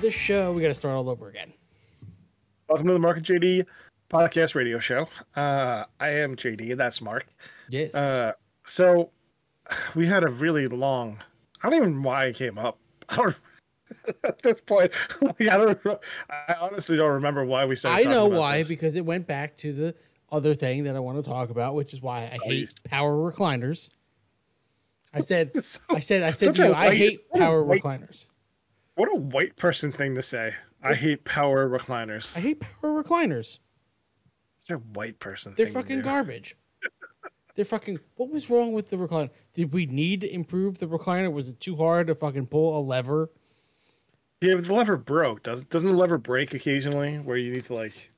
hi. Welcome to the show. We got to start all over again. Welcome to the Marc and JD podcast radio show. Uh, I am JD, and that's Marc. Yes. Uh, so we had a really long. I don't even know why it came up. I don't. At this point, like, I don't. I honestly don't remember why we started. I know why this. because it went back to the other thing that I want to talk about, which is why I Oh, hate power recliners. I said, so- I said, I said you, a I hate power recliners. What a white person thing to say. I hate power recliners. I hate power recliners. A white person. They're fucking garbage. They're fucking. What was wrong with the recliner? Did we need to improve the recliner? Was it too hard to fucking pull a lever? Yeah, but the lever broke. Does doesn't the lever break occasionally where you need to like,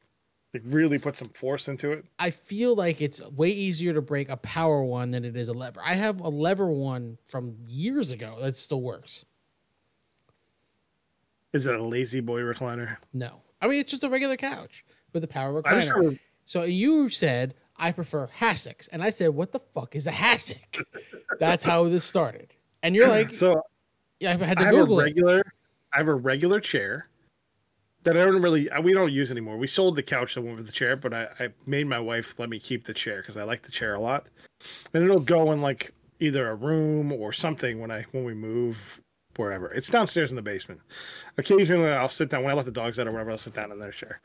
like really put some force into it? I feel like it's way easier to break a power one than it is a lever. I have a lever one from years ago that still works. Is it a lazy boy recliner? No, I mean it's just a regular couch with a power recliner. remember, So you said I prefer hassocks, and I said, "What the fuck is a hassock?" That's how this started. And you're like, so "Yeah, I had I to have Google a it." regular, I have a regular chair that I don't really, uh, we don't use anymore. We sold the couch that went with the chair, but I, I made my wife let me keep the chair because I like the chair a lot, and it'll go in like either a room or something when I when we move wherever. It's downstairs in the basement. Occasionally, I'll sit down when I let the dogs out or whatever. I'll sit down in their chair.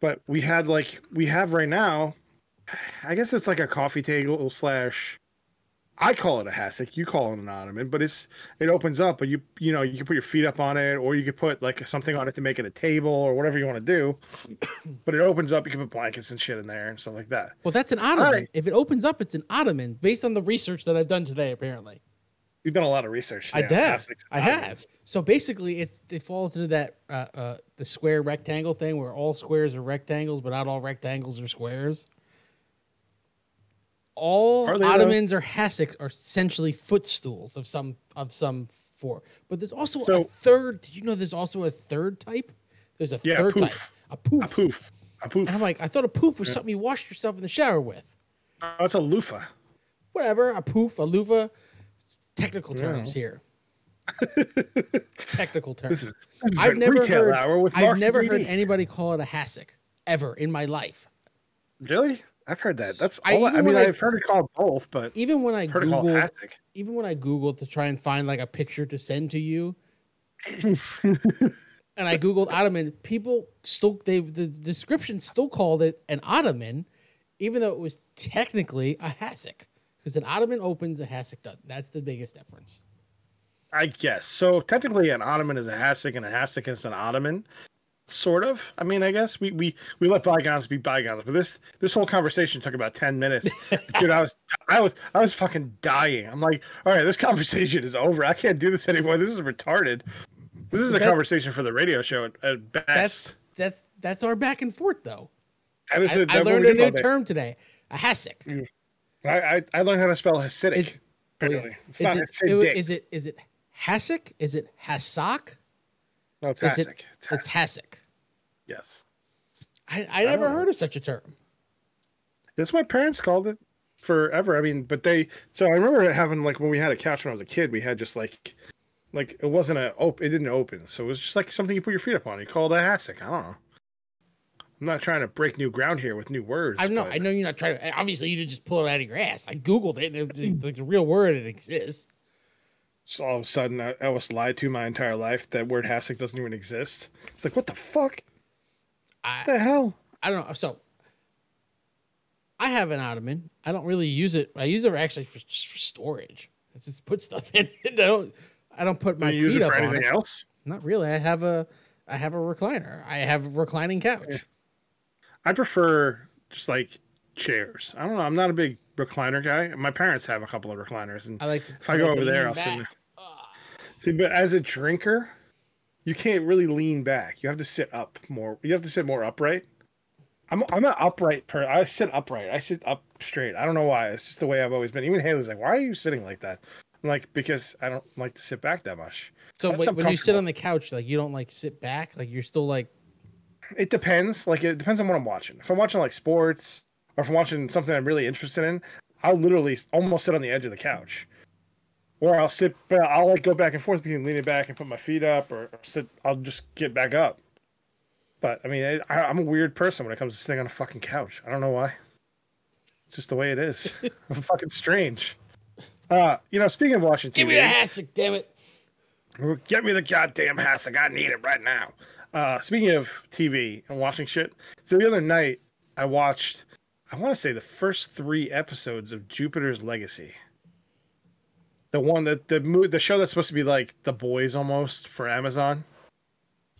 But we had like we have right now. I guess it's like a coffee table slash. I call it a hassock. You call it an ottoman, but it's it opens up, but you you know you can put your feet up on it, or you could put like something on it to make it a table or whatever you want to do. But it opens up. You can put blankets and shit in there and stuff like that. Well, that's an ottoman. right. If it opens up, it's an ottoman, based on the research that I've done today. Apparently, We've done a lot of research. I yeah, have. I have. So basically, it's it falls into that uh, uh, the square rectangle thing where all squares are rectangles, but not all rectangles are squares. All Are ottomans or hassocks are essentially footstools of some of some form. But there's also a third. Did you know there's also a third type? There's a Yeah, third type. A poof. A poof. A poof. And I'm like, I thought a poof was something you washed yourself in the shower with. Oh, that's a loofah. Whatever, a poof, a loofah. Technical Yeah. terms here. Technical terms. This is, this I've never heard. I've never heard anybody call it a hassock ever in my life. Really? I've heard that. That's I- all. I, even mean, I- I've heard it called both, but Even when I I've heard it called googled, even when I googled to try and find like a picture to send to you, and I googled ottoman, people still they the description still called it an ottoman, even though it was technically a hassock. Because an ottoman opens, a hassock doesn't. That's the biggest difference. I guess so. Technically, an ottoman is a hassock, and a hassock is an ottoman. Sort of. I mean, I guess we we we let bygones be bygones. But this this whole conversation took about ten minutes, dude. I was I was I was fucking dying. I'm like, all right, this conversation is over. I can't do this anymore. This is retarded. This is a That's- conversation for the radio show at, at best. That's that's that's our back and forth though. I. I learned a new term today. A hassock. Mm. I, I I learned how to spell Hasidic. It's- Oh, apparently, it's Is not it, Hasidic. is it is it hassock? Is it hassock? no, it's is it-. It's hassock. Yes. I, I never know. heard of such a term. That's what my parents called it forever. I mean, but they. So I remember it having like when we had a couch when I was a kid, we had just like, like it wasn't a open. It didn't open, so it was just like something you put your feet up on. You called it a hassock. I don't know. I'm not trying to break new ground here with new words. I know. but I know you're not trying to. Obviously, you didn't just pull it out of your ass. I googled it, and it, it's like a real word. It exists. just all of a sudden, I, I was lied to my entire life that word hassock doesn't even exist. It's like what the fuck? I What the hell? I don't know. So I have an ottoman. I don't really use it. I use it actually for just for storage. I just put stuff in it. I don't. I don't put Do my you use feet it up for on it. else? Not really. I have a. I have a recliner. I have a reclining couch. I prefer just like chairs. I don't know. I'm not a big recliner guy. My parents have a couple of recliners, and I like. To, if I go like to over there, I'll sit. See, but as a drinker, you can't really lean back. You have to sit up more. You have to sit more upright. I'm I'm an upright per. I sit upright. I sit up straight. I don't know why. It's just the way I've always been. Even Haley's like, "Why are you sitting like that?" I'm like, "Because I don't like to sit back that much." So when, when you sit on the couch, like you don't like sit back, like you're still like It depends. Like it depends on what I'm watching. If I'm watching like sports or if I'm watching something I'm really interested in, I'll literally almost sit on the edge of the couch. Or I'll sit, I'll like go back and forth between leaning back and put my feet up, or sit. I'll just get back up. But I mean, I, I'm a weird person when it comes to sitting on a fucking couch. I don't know why. It's just the way it is. I'm fucking strange. Uh, you know, speaking of watching TV, Give me a hassock, damn it. Get me the goddamn hassock. I need it right now. Uh, speaking of TV and watching shit, so the other night I watched, I want to say the first three episodes of Jupiter's Legacy. The one that the the show that's supposed to be like The Boys almost for Amazon,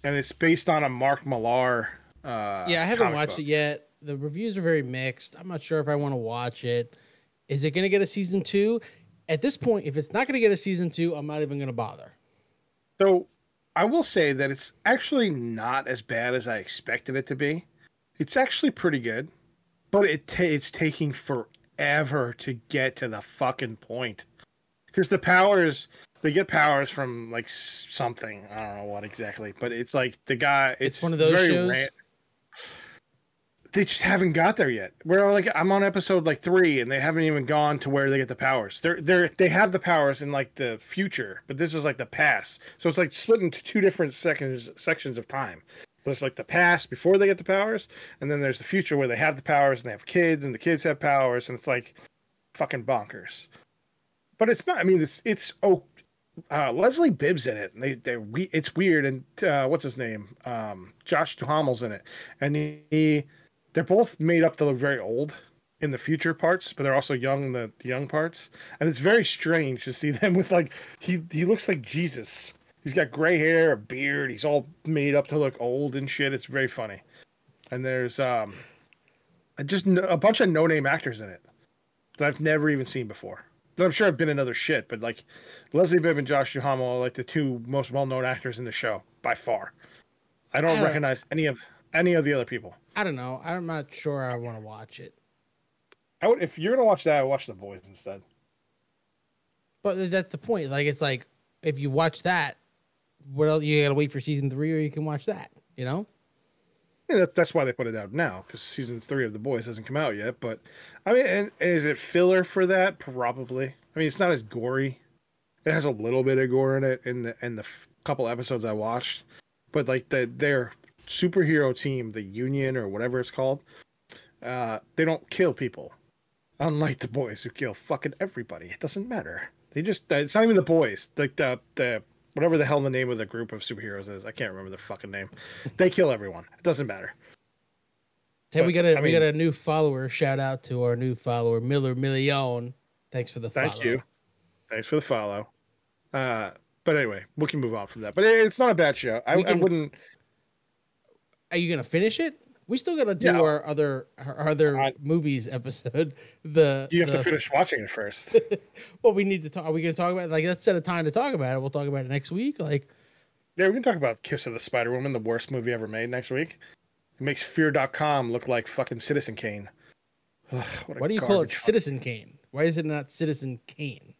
and it's based on a Mark Millar. Uh, Yeah, I haven't watched book. it yet. The reviews are very mixed. I'm not sure if I want to watch it. Is it going to get a season two? At this point, if it's not going to get a season two, I'm not even going to bother. So I will say that it's actually not as bad as I expected it to be. It's actually pretty good, but it ta- it's taking forever to get to the fucking point. Because the powers, they get powers from like something. I don't know what exactly, but it's like the guy. It's, It's one of those shows? ran- they just haven't got there yet. We're like I'm on episode like three, and they haven't even gone to where they get the powers. They're they're they have the powers in like the future, but this is like the past. So it's like split into two different sections sections of time. There's like the past before they get the powers, and then there's the future where they have the powers and they have kids, and the kids have powers, and it's like fucking bonkers. But it's not. I mean, it's it's oh, uh, Leslie Bibb's in it, and they they we it's weird. And uh, what's his name? Um, Josh Duhamel's in it, and he, he they're both made up to look very old in the future parts, but they're also young in the, the young parts. And it's very strange to see them with like he he looks like Jesus. He's got gray hair, a beard. He's all made up to look old and shit. It's very funny. And there's um, just a bunch of no name actors in it that I've never even seen before. That I'm sure I've been in other shit, but like Leslie Bibb and Josh Duhamel are like the two most well known actors in the show by far. I don't I don't- recognize any of any of the other people. I don't know. I'm not sure I want to watch it. I would if you're gonna watch that, I watch The Boys instead. But that's the point. Like, it's like if you watch that, what else? You got to wait for season three, or you can watch that. You know? Yeah, that's that's why they put it out now because season three of The Boys hasn't come out yet. But I mean, and, and is it filler for that? Probably. I mean, it's not as gory. It has a little bit of gore in it in the in the f- couple episodes I watched, but like the their superhero team, the Union or whatever it's called, uh, they don't kill people, unlike the boys who kill fucking everybody. It doesn't matter. They just it's not even the boys. Like the the whatever the hell the name of the group of superheroes is. I can't remember the fucking name. They kill everyone. It doesn't matter. Hey, we got a I we mean- got a new follower. Shout out to our new follower, Miller Million. Thanks for the Thank follow. you. Thanks for the follow. Uh, but anyway, we can move on from that. But it- it's not a bad show. I, We I wouldn't. Are you gonna finish it? We still gotta do our other our other I- movies episode. The You have the, to finish watching it first. Well, we need to talk. Are we gonna talk about it? like let's set a time to talk about it? We'll talk about it next week. Like yeah, we can talk about Kiss of the Spider Woman, the worst movie ever made next week. It makes Fear.com look like fucking Citizen Kane. Ugh, what why do you call it Citizen Kane? Why is it not Citizen Kane?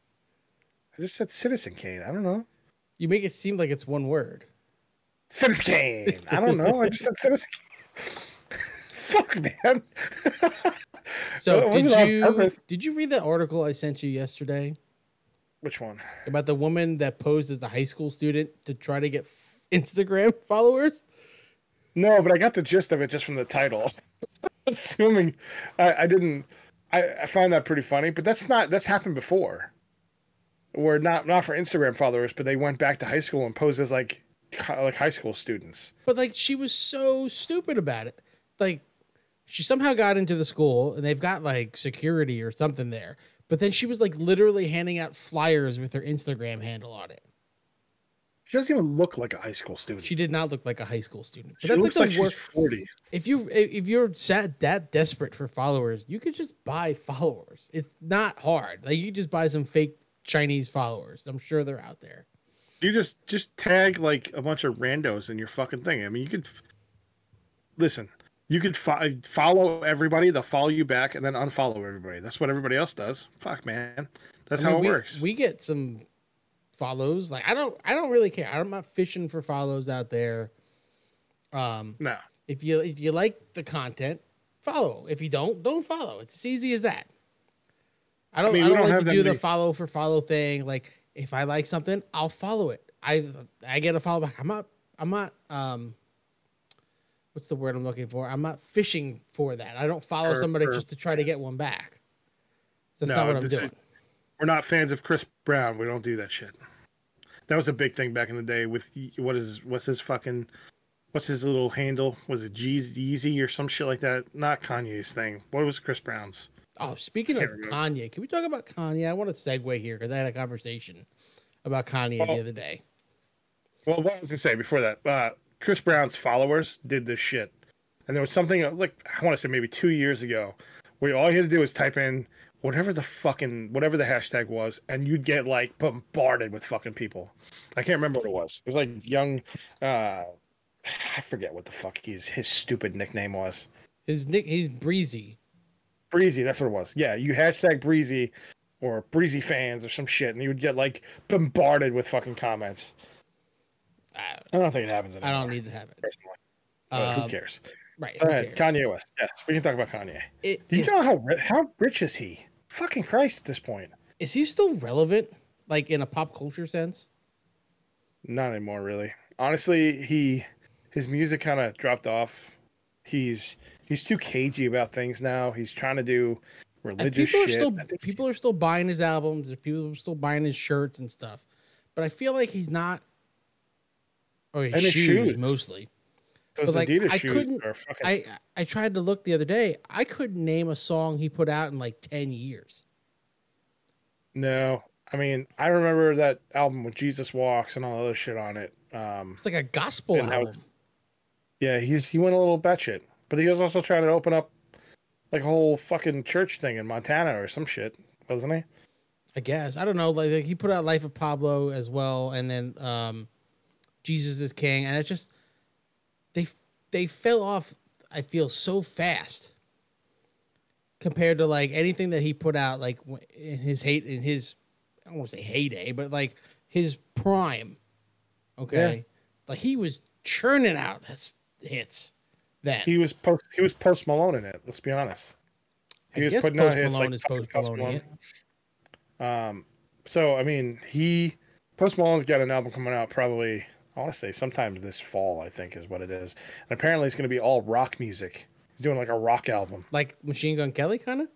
I just said Citizen Kane. I don't know. You make it seem like it's one word. Citizen Kane. I don't know. I just said Citizen Kane. Fuck, man. So did you did you read that article I sent you yesterday Which one? about the woman that posed as a high school student to try to get f- Instagram followers? No, but I got the gist of it just from the title. Assuming I, I didn't, I, I found that pretty funny. But that's not that's happened before. Where not not for Instagram followers, but they went back to high school and posed as like like high school students. But like she was so stupid about it. Like she somehow got into the school and they've got like security or something there. But then she was like literally handing out flyers with her Instagram handle on it. She doesn't even look like a high school student. She did not look like a high school student. But She that's looks like like worst. she's forty. If you if you're sad, that desperate for followers, you could just buy followers. It's not hard. Like you just buy some fake Chinese followers. I'm sure they're out there. You just just tag like a bunch of randos in your fucking thing. I mean, you could listen. You could fo- follow everybody. They'll follow you back, and then unfollow everybody. That's what everybody else does. Fuck, man. That's I mean, how it we, works. We get some follows. Like I don't I don't really care. I'm not fishing for follows out there. Um no. if you if you like the content, follow. If you don't, don't follow. It's as easy as that. I don't I, mean, we don't, don't like to do the follow for follow thing. Like if I like something, I'll follow it. I I get a follow back. I'm not I'm not um what's the word I'm looking for? I'm not fishing for that. I don't follow For- somebody just to try to get one back. That's No, not what I'm is- doing. We're not fans of Chris Brown. We don't do that shit. That was a big thing back in the day with what is what's his fucking what's his little handle? Was it Jeezy or some shit like that? Not Kanye's thing. What was Chris Brown's? Oh, speaking of Kanye, can we talk about Kanye? I want to segue here because I had a conversation about Kanye Well- the other day. Well, what was I gonna say before that? Uh, Chris Brown's followers did this shit, and there was something uh, like I want to say maybe two years ago, where all you had to do was type in whatever the fucking whatever the hashtag was, and you'd get like bombarded with fucking people. I can't remember what it was. It was like young, uh, I forget what the fuck his his stupid nickname was. His nick, he's breezy. Breezy, that's what it was. Yeah, you hashtag Breezy or Breezy fans or some shit, and you would get like bombarded with fucking comments. I, I don't think it happens anymore. I don't need to have it. personally. But who Um, cares? Right. Go ahead. Kanye West. Yes, we can talk about Kanye. It- Do you is, know how how rich is he? Fucking Christ! At this point, is he still relevant, like in a pop culture sense? not anymore. Really, honestly, he his music kind of dropped off. He's he's too cagey about things now. He's trying to do religious people are shit. still people are still buying his albums. People are still buying his shirts and stuff. But I feel like he's not. Oh, his And his shoes, shoes. mostly. those but, like, Adidas I shoes couldn't- are fucking. I I tried to look the other day. I couldn't name a song he put out in like ten years. no, I mean I remember that album with Jesus Walks and all the other shit on it. Um, It's like a gospel album. was- yeah, he's he went a little batshit, but he was also trying to open up like a whole fucking church thing in Montana or some shit, wasn't he? I guess I don't know. Like, like, he put out Life of Pablo as well, and then um, Jesus is King, and it just they they fell off. I feel so fast compared to like anything that he put out, like in his hate in his I don't want to say heyday, but like his prime. Okay, like he was churning out his hits then. He was post he was post Malone in it. Let's be honest. He I was putting out Post hits Malone like is Post Post Malone, Malone. Um, so I mean, he Post Malone's got an album coming out probably. I want to say sometimes this fall. I think is what it is. And apparently, it's going to be all rock music. He's doing like a rock album. like Machine Gun Kelly, kind of.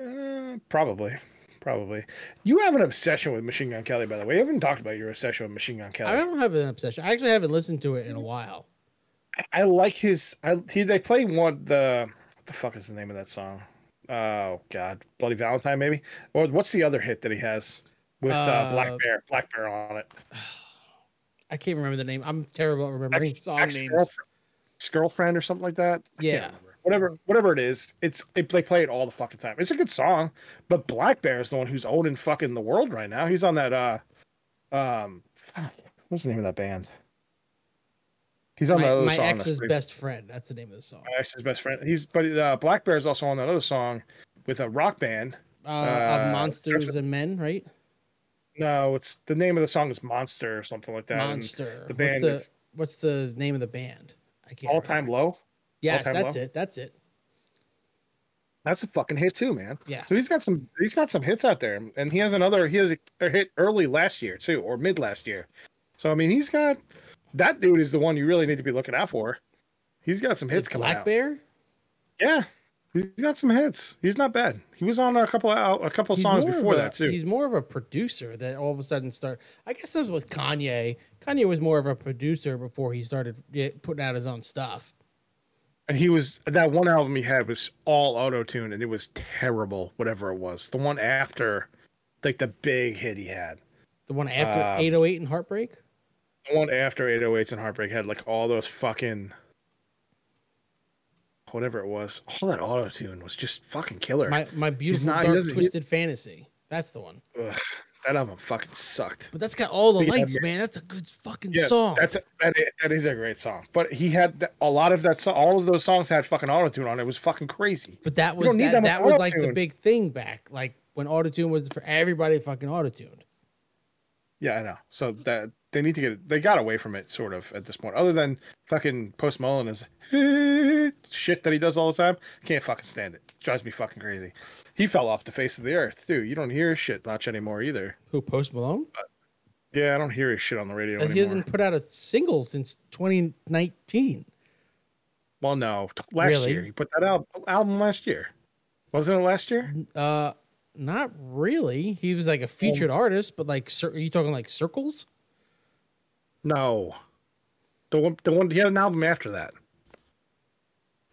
Uh, probably, probably. You have an obsession with Machine Gun Kelly, by the way. You haven't talked about your obsession with Machine Gun Kelly. I don't have an obsession. I actually haven't listened to it in a while. I like his. I he they play one the what the fuck is the name of that song? Oh God, Bloody Valentine maybe. Or what's the other hit that he has with uh, Uh, Black Bear? Black Bear on it. I can't remember the name. I'm terrible at remembering Ex- song names. ex-girlfriend- ex-girlfriend or something like that. I Yeah. Whatever, whatever it is, it's it, they play it all the fucking time. It's a good song, but Black Bear is the one who's owning fucking the world right now. He's on that uh, um, what's the name of that band? He's on My, that other my song. ex's best friend. That's the name of the song. My ex's best friend. He's but uh, Black Bear is also on that other song with a rock band. Uh, Uh, monsters and men, right? No, it's the name of the song is Monster or something like that. and Monster. the what's band the is- What's the name of the band? I can't. All time low. Yes, Time that's Low? it. That's it. That's a fucking hit too, man. Yeah. So he's got some he's got some hits out there, and he has another he has a, a hit early last year too, or mid last year. So I mean, he's got that dude is the one you really need to be looking out for. He's got some hits With coming Black out. Bear. Yeah, he's got some hits. He's not bad. He was on a couple of a couple of songs before a- that too. He's more of a producer that all of a sudden start. I guess this was Kanye. Kanye was more of a producer before he started putting out his own stuff. And he was that one album he had was all auto tune, and it was terrible. Whatever it was, the one after, like the big hit he had. The one after Uh, 808 and Heartbreak. The one after 808s and Heartbreak had like all those fucking whatever it was. All that auto tune was just fucking killer. My my beautiful not- dark doesn't- he- twisted fantasy. That's the one. Ugh, that album fucking sucked. But that's got all the Yeah, lights, man. man. That's a good fucking Yeah, song. that's a, that, is, that is a great song. But he had th- a lot of that. So- all of those songs had fucking auto tune on it. Was fucking crazy. But that was that, that that was like the big thing back, like when autotune was for everybody fucking autotuned. Yeah, I know. So that they need to get they got away from it sort of at this point. Other than fucking Post Malone is shit that he does all the time. Can't fucking stand it. Drives me fucking crazy. He fell off the face of the earth too. You don't hear his shit much anymore either. Who Post Malone? Yeah, I don't hear his shit on the radio anymore. He hasn't put out a single since 2019. Well, no, last Really? year he put that out album last year. Wasn't it last year? Uh, not really. He was like a um, featured artist, but like, are you talking like circles? No, the one the one he had an album after that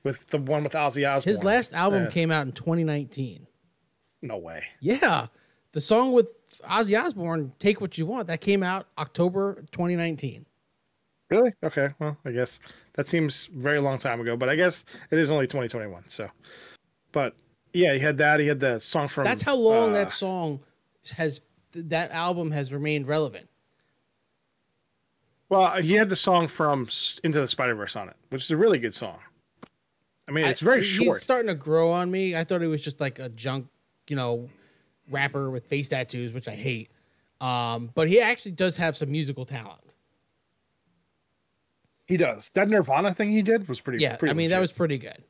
with the one with Ozzy Osbourne. His last album came out in 2019. No way. Yeah, the song with Ozzy Osbourne, "Take What You Want," that came out October 2019. Really? Okay. Well, I guess that seems very long time ago, but I guess it is only 2021. So, but yeah, he had that. He had the song from. That's how long uh, that song has. That album has remained relevant. Well, he had the song from Into the Spider Verse on it, which is a really good song. I mean, it's I- very He's starting to grow on me. I thought he was just like a junk, you know, rapper with face tattoos, which I hate. Um, but he actually does have some musical talent. He does. That Nirvana thing he did was pretty. Yeah, pretty I mean that was pretty good.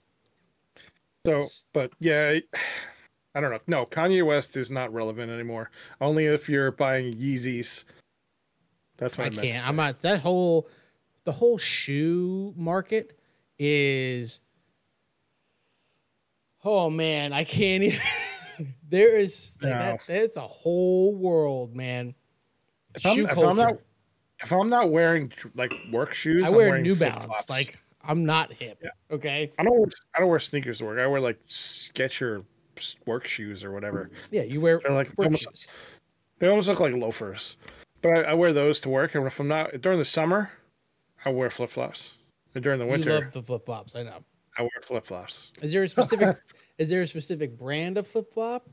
So, but yeah, I don't know. No, Kanye West is not relevant anymore. Only if you're buying Yeezys. That's what I I, can't. I'm not. That whole, the whole shoe market is. Oh man, I can't even. there is like No. that. It's a whole world, man. If I'm, Shoe if. I'm not, if I'm not wearing like work shoes, I wear New. Balance. Like I'm not hip. Yeah. Okay. I don't. Wear, I don't wear sneakers to work. I wear like Skechers work shoes or whatever. Yeah, you wear They're like work almost, shoes. they almost look like loafers. But I, I wear those to work. And if I'm not during the summer, I wear flip flops. And during the winter, You love the flip flops. I know. I wear flip flops. Is there a specific? is there a specific brand of flip flop?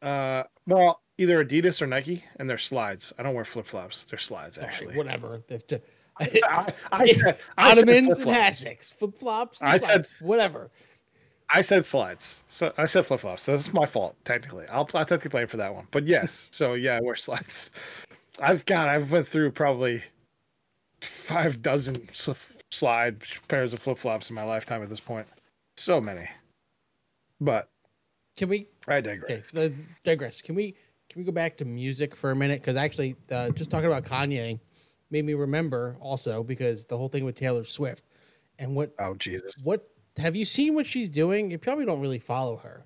Uh, well, either Adidas or Nike, and they're slides. I don't wear flip flops. They're slides Sorry, actually. whatever. I, I said I said Ottomans and flip-flops. hassocks, flip flops. I said- whatever. I said slides. So I said flip flops. So that's my fault technically. I'll I'll take the blame for that one. But yes, so yeah, I wear slides. I've got I've went through probably five dozen sl- slide pairs of flip flops in my lifetime at this point. So many. But Can we I digress. okay digress? Can we can we go back to music for a minute? Because actually, uh, just talking about Kanye made me remember also because the whole thing with Taylor Swift and what Oh Jesus. what have you seen what she's doing? You probably don't really follow her.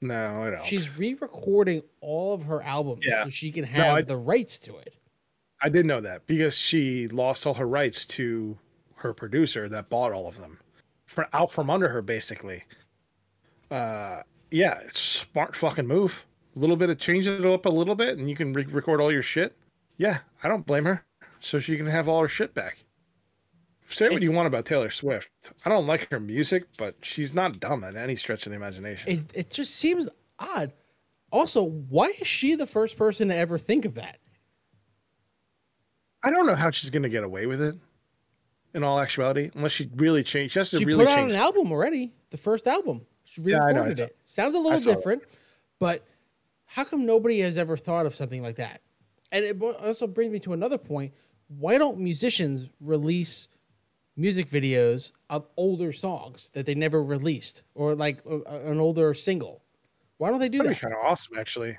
No, I don't. She's re-recording all of her albums Yeah. so she can have I- the rights to it. I did know that because she lost all her rights to her producer that bought all of them, for out from under her basically. Uh, yeah, it's smart fucking move. A little bit of change it up a little bit, and you can re- record all your shit. Yeah, I don't blame her. So she can have all her shit back. Say what you want about Taylor Swift. I don't like her music, but she's not dumb at any stretch of the imagination. It, it just seems odd. Also, why is she the first person to ever think of that? I don't know how she's gonna get away with it. In all actuality, unless she really changed, she has to She really put out change. an album already, the first album. She Yeah, re-recorded saw- it. Sounds a little different, but how come nobody has ever thought of something like that? And it also brings me to another point. Why don't musicians release music videos of older songs that they never released or like uh, an older single? Why don't they do That'd be that? kind of awesome, actually.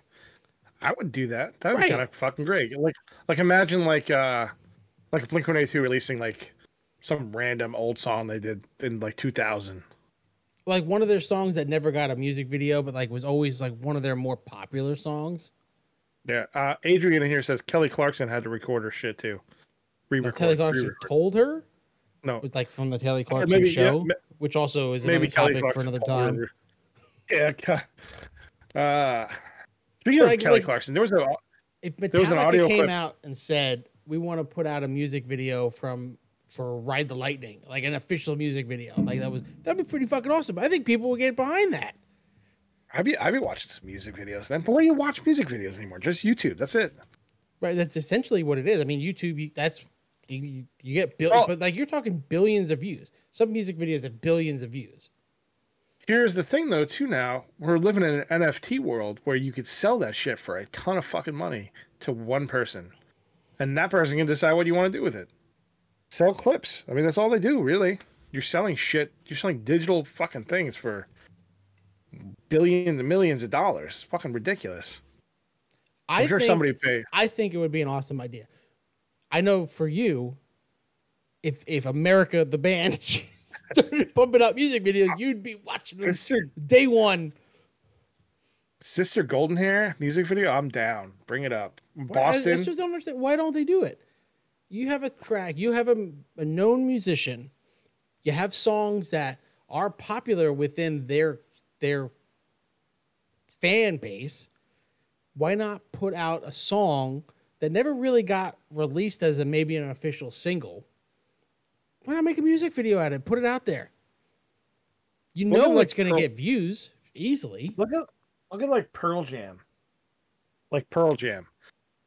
I would do that. That'd Right. be kind of fucking great. Like, like imagine like uh, like Blink One Eighty Two releasing like some random old song they did in like two thousand. Like one of their songs that never got a music video, but like was always like one of their more popular songs. Yeah. Uh, Adrian in here says Kelly Clarkson had to record her shit too. Like. Kelly Clarkson re-record. told her, No, like from the Kelly Clarkson maybe- yeah, show, ma- which also is maybe another topic for another time. her. Yeah. Uh, speaking But of like- Kelly like- Clarkson, there was a If There was an Metallica audio came clip- out and said we want to put out a music video from for Ride the Lightning, like an official music video, like that was that'd be pretty fucking awesome. I think people would get behind that. I'd be I'd be watching some music videos then. But where do you watch music videos anymore? Just YouTube. That's it. Right, that's essentially what it is. I mean, YouTube, that's you, you get bill, Well- but like you're talking billions of views. Some music videos have billions of views. Here's the thing, though, too. Now we're living in an NFT world where you could sell that shit for a ton of fucking money to one person, and that person can decide what you want to do with it. Sell clips. I mean, that's all they do, really. You're selling shit. You're selling digital fucking things for billions and millions of dollars. Fucking ridiculous. I'm I sure think, somebody pay. I think it would be an awesome idea. I know for you, if if America the band started pumping out music videos, you'd be watching them Sister, day one. Sister Golden Hair music video. I'm down. Bring it up. Why- I- I Boston. just don't understand. Why don't they do it? You have a track. You have a, a known musician. You have songs that are popular within their their fan base. Why not put out a song that never really got released as a maybe an official single? Why not make a music video out of it? Put it out there. You Look know what's like, going to get views easily. Look at look at like Pearl Jam. Like Pearl Jam.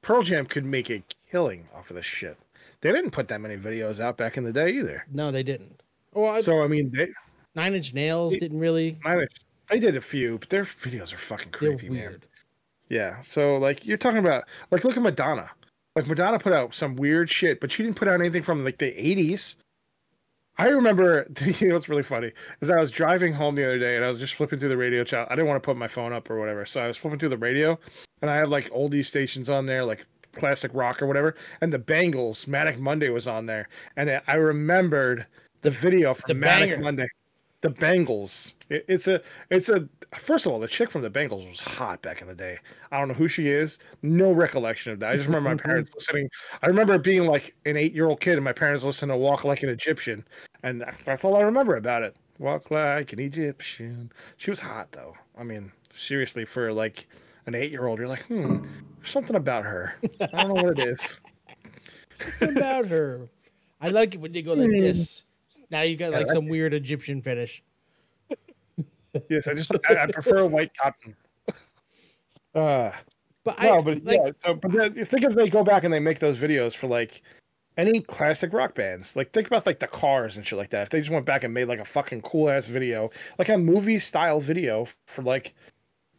Pearl Jam could make a killing off of this shit. They didn't put that many videos out back in the day either. No, they didn't. Well, So I mean, they Nine Inch Nails It- didn't really. managed. They did a few, but their videos are fucking creepy, man. Yeah. So like you're talking about like look at Madonna. Like Madonna put out some weird shit, but she didn't put out anything from like the 80s. I remember you know what's really funny is I was driving home the other day and I was just flipping through the radio channel. I didn't want to put my phone up or whatever, so I was flipping through the radio and I had like oldie stations on there, like classic rock or whatever, and the Bangles Manic Monday was on there, and I- remembered the video from Manic banger. Monday. The Bangles. It, it's a it's a first of all, the chick from the Bangles was hot back in the day. I don't know who she is. No recollection of that. I just remember my parents listening. I remember being like an eight year old kid and my parents listening to Walk Like an Egyptian. And that's all I remember about it. Walk like an Egyptian. She was hot though. I mean, seriously, for like an eight year old, you're like, hmm, there's something about her. I don't know what it is. Something about her. I like it when you go like this. Now you got Yeah, like some weird Egyptian fetish. Yes, I just I, I prefer white cotton. Uh But No, I but like yeah, so, but then think if they go back and they make those videos for like any classic rock bands, like think about like the Cars and shit like that. If they just went back and made like a fucking cool ass video, like a movie style video for like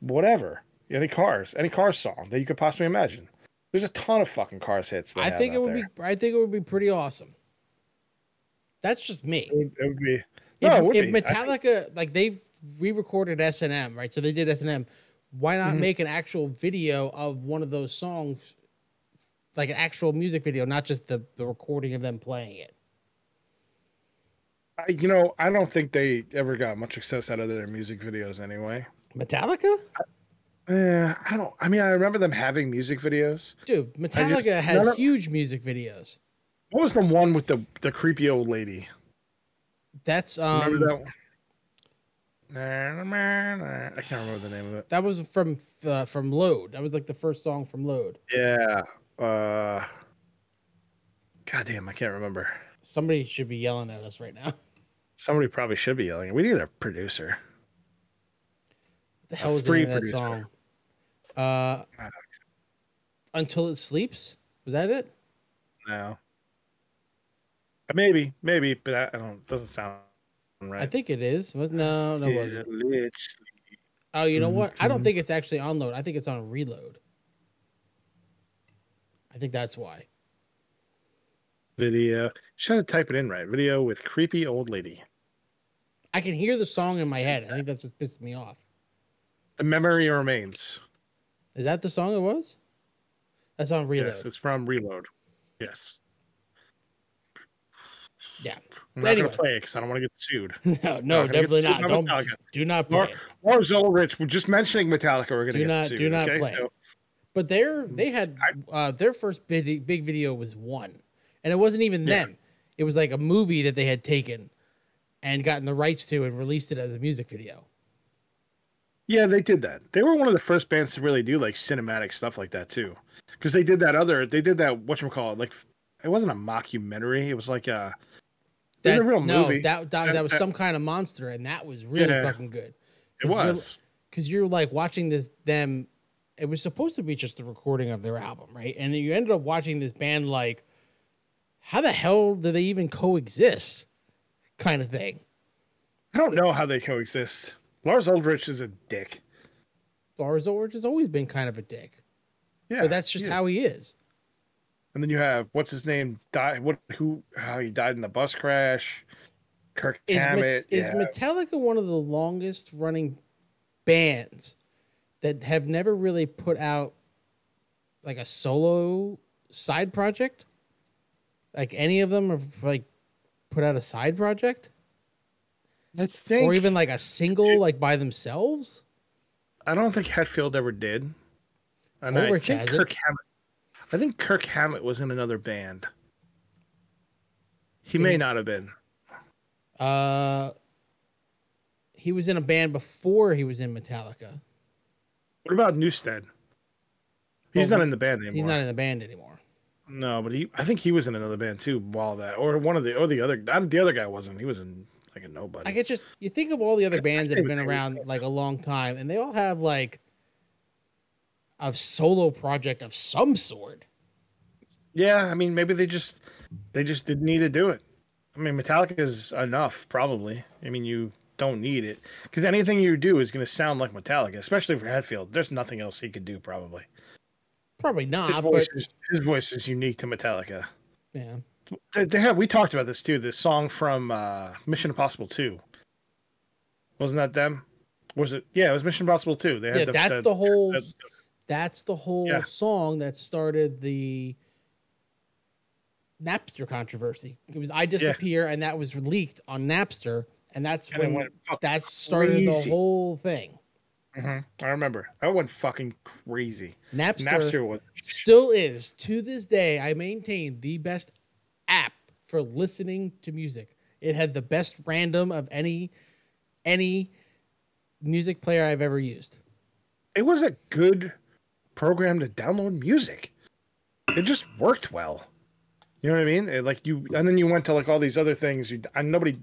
whatever, any Cars, any Cars song that you could possibly imagine. There's a ton of fucking Cars hits. they I think it would there. be I think it would be pretty awesome. That's just me. It would, it would be. If, No, it would if be. Metallica like they've re-recorded S and M, right? So they did S and M. Why not Mhm. make an actual video of one of those songs, like an actual music video, not just the the recording of them playing it? I, you know, I don't think they ever got much success out of their music videos anyway. Metallica, Eh, I don't. I mean, I remember them having music videos. dude. Metallica had none of- huge music videos. What was the one with the the creepy old lady? That's um Remember that one? I can't remember the name of it. that was from uh, from Load. That was like the first song from Load. Yeah. Uh God damn, I can't remember. Somebody should be yelling at us right now. Somebody probably should be yelling. We need a producer. What the hell was the name of that producer. song? Uh, Until It Sleeps. Was that it? No. Maybe, maybe, but I, I don't. Doesn't sound right. I think it is. What- No, no, it wasn't. Let's- Oh, you know what? I don't Mhm. think it's actually on load. I think it's on reload. I think that's why. Video. Try to type it in right. Video with creepy old lady. I can hear the song in my head. I think that's what pissed me off. The memory remains. Is that the song it was? That's on reload. Yes, it's from Reload. Yes. Yeah. I'm not Anyway. gonna play it because I don't want to get sued. no, no, Not definitely not. Don't Metallica. do not play. Or, or Zola Rich. We're just mentioning Metallica. We're gonna Do get not- sued. do not okay? play. So, But their they had uh, their first big big video was one, and it wasn't even Yeah. them. It was like a movie that they had taken and gotten the rights to and released it as a music video. yeah, they did that. They were one of the first bands to really do like cinematic stuff like that too, because they did that other. They did that what you call it like. It wasn't a mockumentary. It was like a. It was That, a real no, movie. that that, that was some kind of monster, and that was really Yeah. fucking good. It was. because you're like watching this them. It was supposed to be just the recording of their album, right? And then you ended up watching this band like, how the hell do they even coexist? Kind of thing. I don't know how they coexist. Lars Ulrich is a dick. Lars Ulrich has always been kind of a dick, Yeah, but that's just how he is. And then you have what's his name? Die what? Who? How he died in the bus crash? Kirk Is, Met- Hammett. is yeah. Metallica one of the longest running bands that have never really put out like a solo side project? Like any of them have like put out a side project? I think, Or even like a single like by themselves? I don't think Hetfield ever did. And Ulrich I think has it. Kirk Hammett. I think Kirk Hammett was in another band. He may not have been. Uh he was in a band before he was in Metallica. What about Newsted? He's Well, not in the band anymore. He's not in the band anymore. No, but he. I think he was in another band too. While that, or one of the, or the other. The other guy wasn't. He was in like a nobody. I get just you think of all the other bands that have been around like a long time, and they all have like a solo project of some sort. Yeah, I mean, maybe they just they just didn't need to do it. I mean, Metallica is enough, probably. I mean, you don't need it because anything you do is going to sound like Metallica, especially for Hetfield. There's nothing else he could do, probably. Probably His not, voice, but is, his voice is unique to Metallica. yeah. They, they have we talked about this too. The song from uh, Mission Impossible Two. Wasn't that them? Was it? Yeah, it was Mission Impossible Two. They had Yeah, the, that's the whole the- that's the whole Yeah. song that started the Napster controversy. It was I disappear, and that was leaked on Napster, and that's and when that started the whole thing. Mhm. I remember. I went fucking crazy. Napster, Napster was still is to this day. I maintain the best app for listening to music. It had the best random of any any music player I've ever used. it was a good program to download music. It just worked well. You know what I mean? It, like you, and then you went to like all these other things. You, and nobody,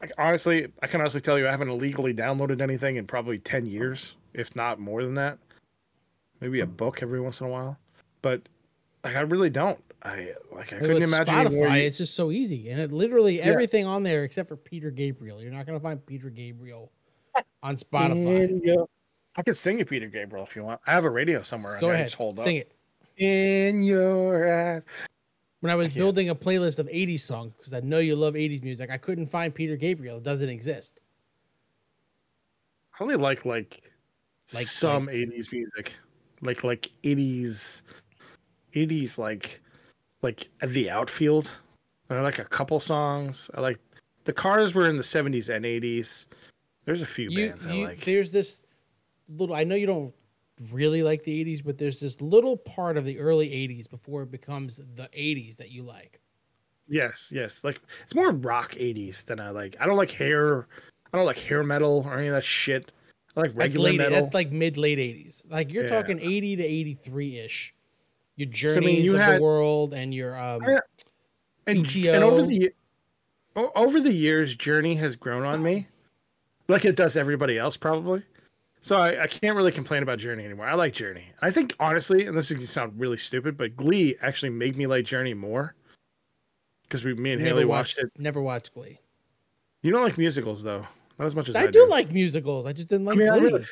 like honestly, I can honestly tell you, I haven't illegally downloaded anything in probably ten years, if not more than that. Maybe a book every once in a while, but like I really don't. I like I Like, couldn't imagine Spotify, you- it's just so easy, and it literally Yeah. everything on there except for Peter Gabriel. You're not gonna find Peter Gabriel on Spotify. I could sing you Peter Gabriel if you want. I have a radio somewhere. Go I ahead, Just hold sing up. it. In your eyes. When I was can't. building a playlist of '80s songs because I know you love '80s music, I couldn't find Peter Gabriel. It doesn't exist. I only like like, Like- some like- 80s music. Like like 80s 80s like like the outfield. I like a couple songs. I like the cars were in the 70s and 80s. There's a few You, bands I you like. there's this little. I know you don't really like the '80s, but there's this little part of the early '80s before it becomes the '80s that you like. Yes, yes. Like it's more rock 80s than I like. I don't like hair I don't like hair metal or any of that shit. I like That's regular late. metal. That's like mid late '80s. Like you're Yeah. talking '80 to '83 ish. Your I journeys mean, you of had- the world and your um. Yeah. and, and over the over the years journey has grown on me like it does everybody else probably so I, I can't really complain about journey anymore i like journey i think honestly and this is gonna sound really stupid but glee actually made me like journey more because we me and never haley watched, watched it Never watched Glee. you don't like musicals though not as much as i, I, do like musicals. I just didn't like mean, I Glee. really-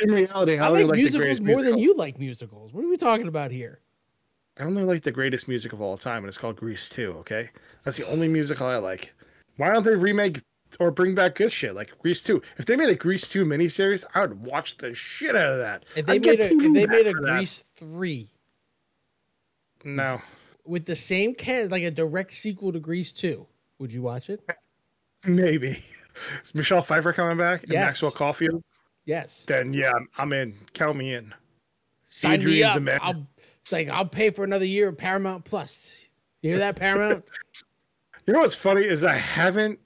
in reality I I, like musicals more than you like musicals. What are we talking about here? I only like the greatest music of all time, and it's called Grease 2, okay? That's the only musical I like. Why don't they remake or bring back good shit like Grease 2? If they made a Grease 2 miniseries, I would watch the shit out of that. If they I'd made a if they made a for that. Grease three No. with the same cast, like a direct sequel to Grease two, would you watch it? Maybe. Is Michelle Pfeiffer coming back? And Yes. Maxwell Caulfield? Yes. Then yeah, I'm- in. Count me in. Sign me Adrian's up. I'll, it's like I'll pay for another year of Paramount Plus. You hear that, Paramount? You know what's funny is I haven't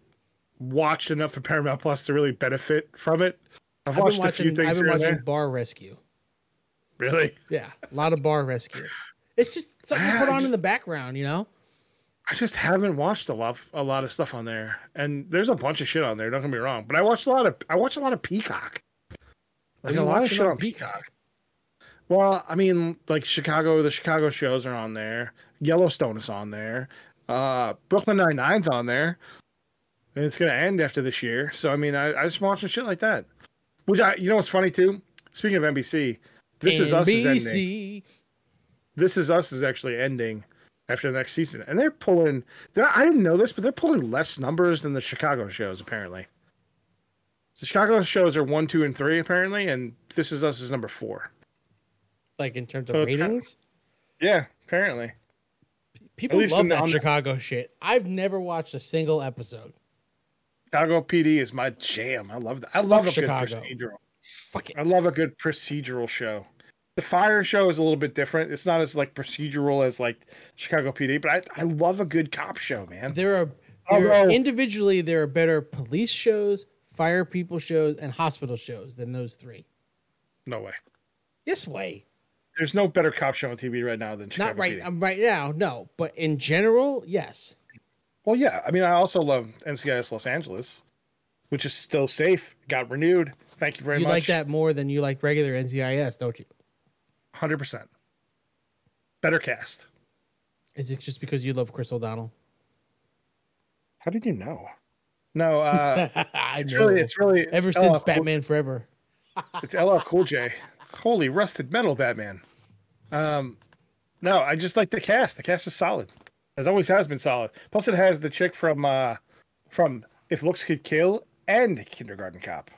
watched enough of Paramount Plus to really benefit from it. I've, I've watched been a few things I've been watching there. Bar Rescue. Really? Yeah, a lot of Bar Rescue. It's just something to put on just- in the background, you know. I just haven't watched a lot, a lot of stuff on there, and there's a bunch of shit on there. Don't get me wrong, but I watched a lot of, I watched a lot of Peacock, like a lot of shit on on Peacock. Well, I mean, like Chicago, the Chicago shows are on there. Yellowstone is on there. Uh, Brooklyn Nine Nine's on there, and it's gonna end after this year. So I mean, I, I just watching shit like that. Which I, you know, what's funny too. Speaking of NBC, This Is Us is ending. NBC. This Is Us is actually ending after the next season, and they're pulling. They're, I didn't know this, but they're pulling less numbers than the Chicago shows apparently. The Chicago shows are one, two, and three apparently, and This Is Us is number four. Like in terms So of ratings, Yeah, apparently. people love that Chicago shit. I've never watched a single episode. Chicago PD is my jam. I love that. I love a Chicago. good procedural. Fuck it. I love a good procedural show. The Fire show is a little bit different. It's not as like procedural as like Chicago PD, but I, I love a good cop show, man. There are, there are individually there are better police shows, fire people shows, and hospital shows than those three. No way. Yes, way. There's no better cop show on TV right now than Chicago Not right. PD. Um, right now, no. But in general, yes. Well, yeah. I mean, I also love NCIS Los Angeles, which is still safe. Got renewed. Thank you very you much. You like that more than you like regular NCIS, don't you? Hundred percent. Better cast. Is it just because you love Chris O'Donnell? How did you know? No, uh, I it's know. really, it's really it's Ever LL since Cool- Batman Forever. It's LL Cool J. Holy rusted metal Batman. Um, no, I just like the cast. The cast is solid. It always has been solid. Plus, it has the chick from uh, from If Looks Could Kill and Kindergarten Cop.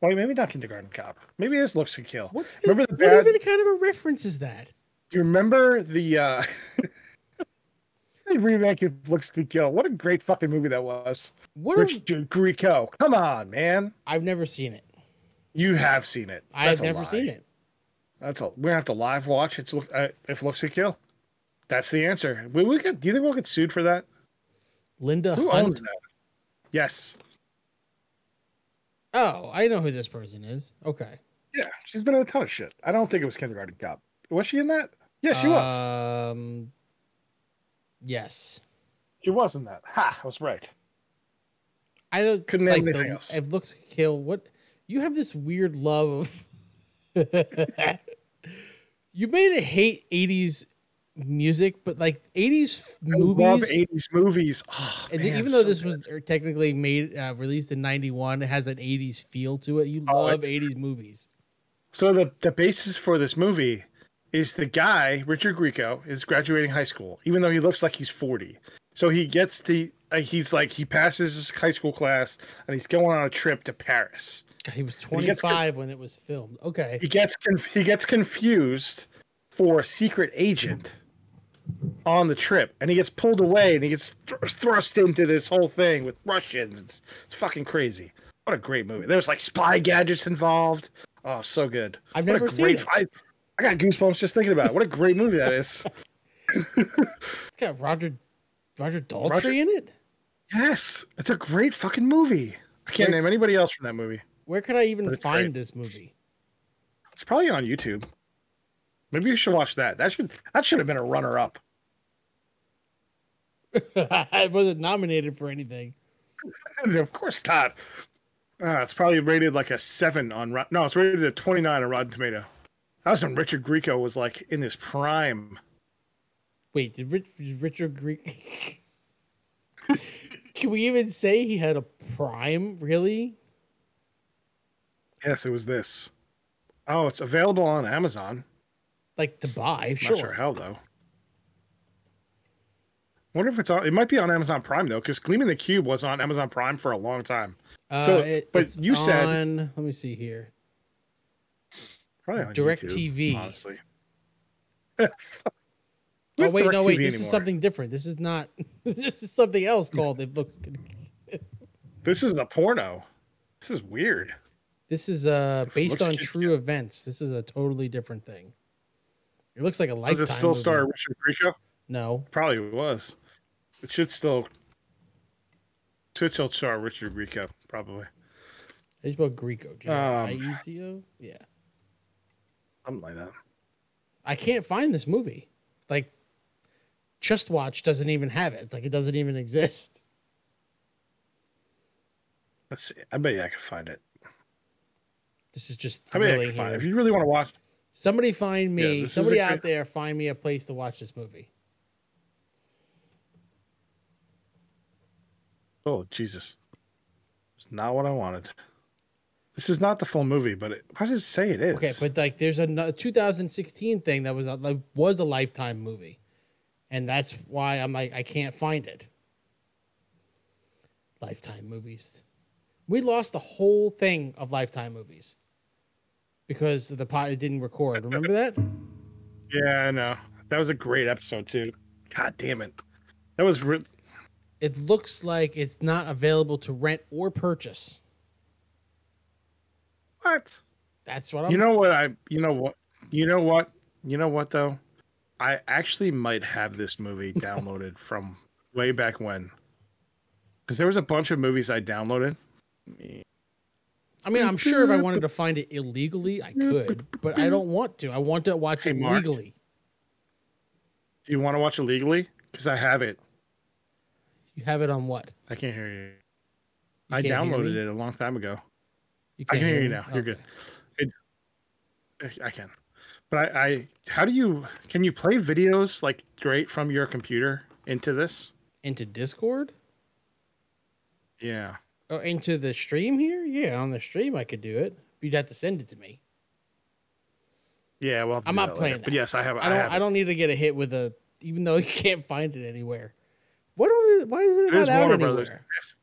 Well, maybe not Kindergarten Cop. Maybe it is Looks Could Kill. What, Remember the what even kind of a reference is that? Do You remember the uh, remake of Looks Could Kill? What a great fucking movie that was. What are, Richard Grieco. Come on, man. I've never seen it. You have seen it. I have never lie. seen it. That's all. We're gonna have to live watch. It's look uh, if looks could kill. That's the answer. We, we get, do you think we'll get sued for that? Linda Who Hunt. owns that? Yes. Oh, I know who this person is. Okay. Yeah, she's been in a ton of shit. I don't think it was Kindergarten Cop. Was she in that? Yeah, she was. Um. Yes. She was in that. Ha! I was right. I don't Couldn't like name anything the, else. If looks kill what you have this weird love of. you made it hate '80s music, but like '80s I love movies. '80s movies. Oh, and man, even though so this good. was er, technically made uh, released in '91, it has an '80s feel to it. You Oh, love it's- '80s movies. So the the basis for this movie is the guy Richard Grieco is graduating high school, even though he looks like he's forty. So he gets the uh, he's like he passes his high school class and he's going on a trip to Paris. God, he was he 25 when it was filmed. Okay. He gets conf- he gets confused for a secret agent on the trip, and he gets pulled away and he gets thr thrust into this whole thing with Russians. It's it's fucking crazy. What a great movie. There's like spy gadgets involved. Oh, so good. I've What a never seen it. I, I got goosebumps just thinking about it. What a great movie that is. It's got Roger Roger Daltrey Roger- in it. Yes, it's a great fucking movie. I can't Wait. name anybody else from that movie. Where could I even find great. this movie? It's probably on YouTube. Maybe you should watch that. That should that should have been a runner up. I wasn't nominated for anything. of course not. Uh, it's probably rated like a seven on Rot- no, it's rated a twenty nine on Rotten Tomato. That was when Richard Grieco was like in his prime. Wait, did Rich, Richard Greek? Can we even say he had a prime? Really? Yes, it was this. Oh, it's available on Amazon. Like to buy? Not Sure. sure how though. Wonder if it's on. It might be on Amazon Prime though, because Gleaming the Cube was on Amazon Prime for a long time. Uh, So, it- but you said- on, Let me see here. Probably on Direct YouTube, TV. honestly. Oh wait, no DirecTV wait. This is something different. This is not. this is something else called. It looks. good. This is a porno. This is weird. This is uh based on good, true events. This is a totally different thing. It looks like a Does lifetime. it still movie. star Richard Grieco? No, Probably was. It should still. Should still star Richard Grieco, probably. I just spelled Greco. Um, I E C O. Yeah, Something like that. I can't find this movie. Like, Just Watch doesn't even have it. Like, it doesn't even exist. Let's see. I bet you I could find it. This is just I you I could find it. If you really want to watch, Somebody find me. is somebody out there find me a place to watch this movie. oh Jesus, it's not what I wanted. This is not the full movie, but it, why does it say it is? Okay, but like there's a 2016 thing that was a, like, was a lifetime movie, and that's why I'm like I can't find it. Lifetime movies, we lost the whole thing of lifetime movies because the pot it didn't record. Remember that? yeah, I know. That was a great episode too. God damn it. That was re- It looks like it's not available to rent or purchase. what? That's what I'm. You know what I you know what you know what you know what though? I actually might have this movie downloaded from way back when. Because there was a bunch of movies I downloaded. I mean, I'm sure if I wanted to find it illegally, I could, but I don't want to. I want to watch Hey, it Marc. legally. Do you want to watch it legally? Because I have it. You have it on what? I can't hear you. You I downloaded it a long time ago. You I can't can hear you me? now. You're good. It, I can. But I, I how do you can you play videos like straight from your computer into this? Into Discord Yeah. Or into the stream here? Yeah, on the stream I could do it. You'd have to send it to me. Yeah, well, I'm not playing later. But yes, I have. I don't. have I, don't need to get a hit with a, even though you can't find it anywhere. What? Are, why is it It not is out Warner anywhere? Brothers.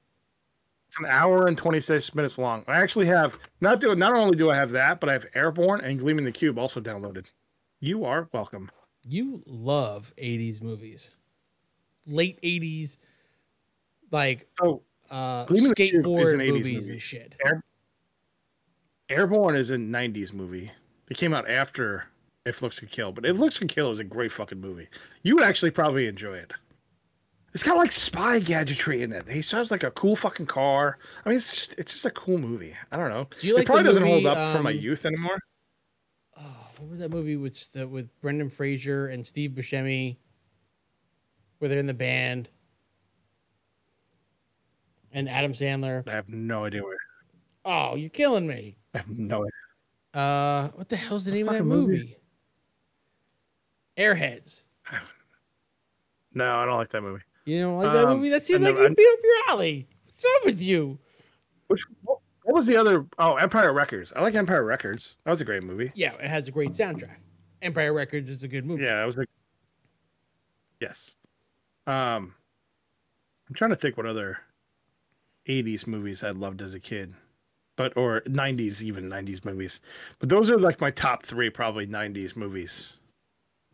It's an hour and 26 minutes long. I actually have not do not only do I have that, but I have Airborne and Gleaming the Cube also downloaded. You are welcome. You love '80s movies, late '80s, like So uh, Gleaming the Cube is skateboard an 80s movies movie. and shit. Airborne is a 90s movie. It came out after If Looks Could Kill, but If Looks Could Kill is a great fucking movie. You would actually probably enjoy it. It's got like spy gadgetry in it. He drives like a cool fucking car. I mean, it's just it's just a cool movie. I don't know. Do you like it probably doesn't hold up from my um, youth anymore. Oh, what was that movie with with Brendan Fraser and Steve Buscemi, where they're in the band, and Adam Sandler? I have no idea where. Oh, you're killing me. I have no idea. Uh, what the hell's the name of that movie? movie? Airheads. No, I don't like that movie. You don't like that Um, movie? That seems like it'd be up your alley. What's up with you? Which what, what was the other? Oh, Empire Records. I like Empire Records. That was a great movie. Yeah, it has a great soundtrack. Empire Records is a good movie. Yeah, that was a. Yes. Um, I'm trying to think what other '80s movies I loved as a kid, but or '90s even '90s movies. But those are like my top three, probably '90s movies.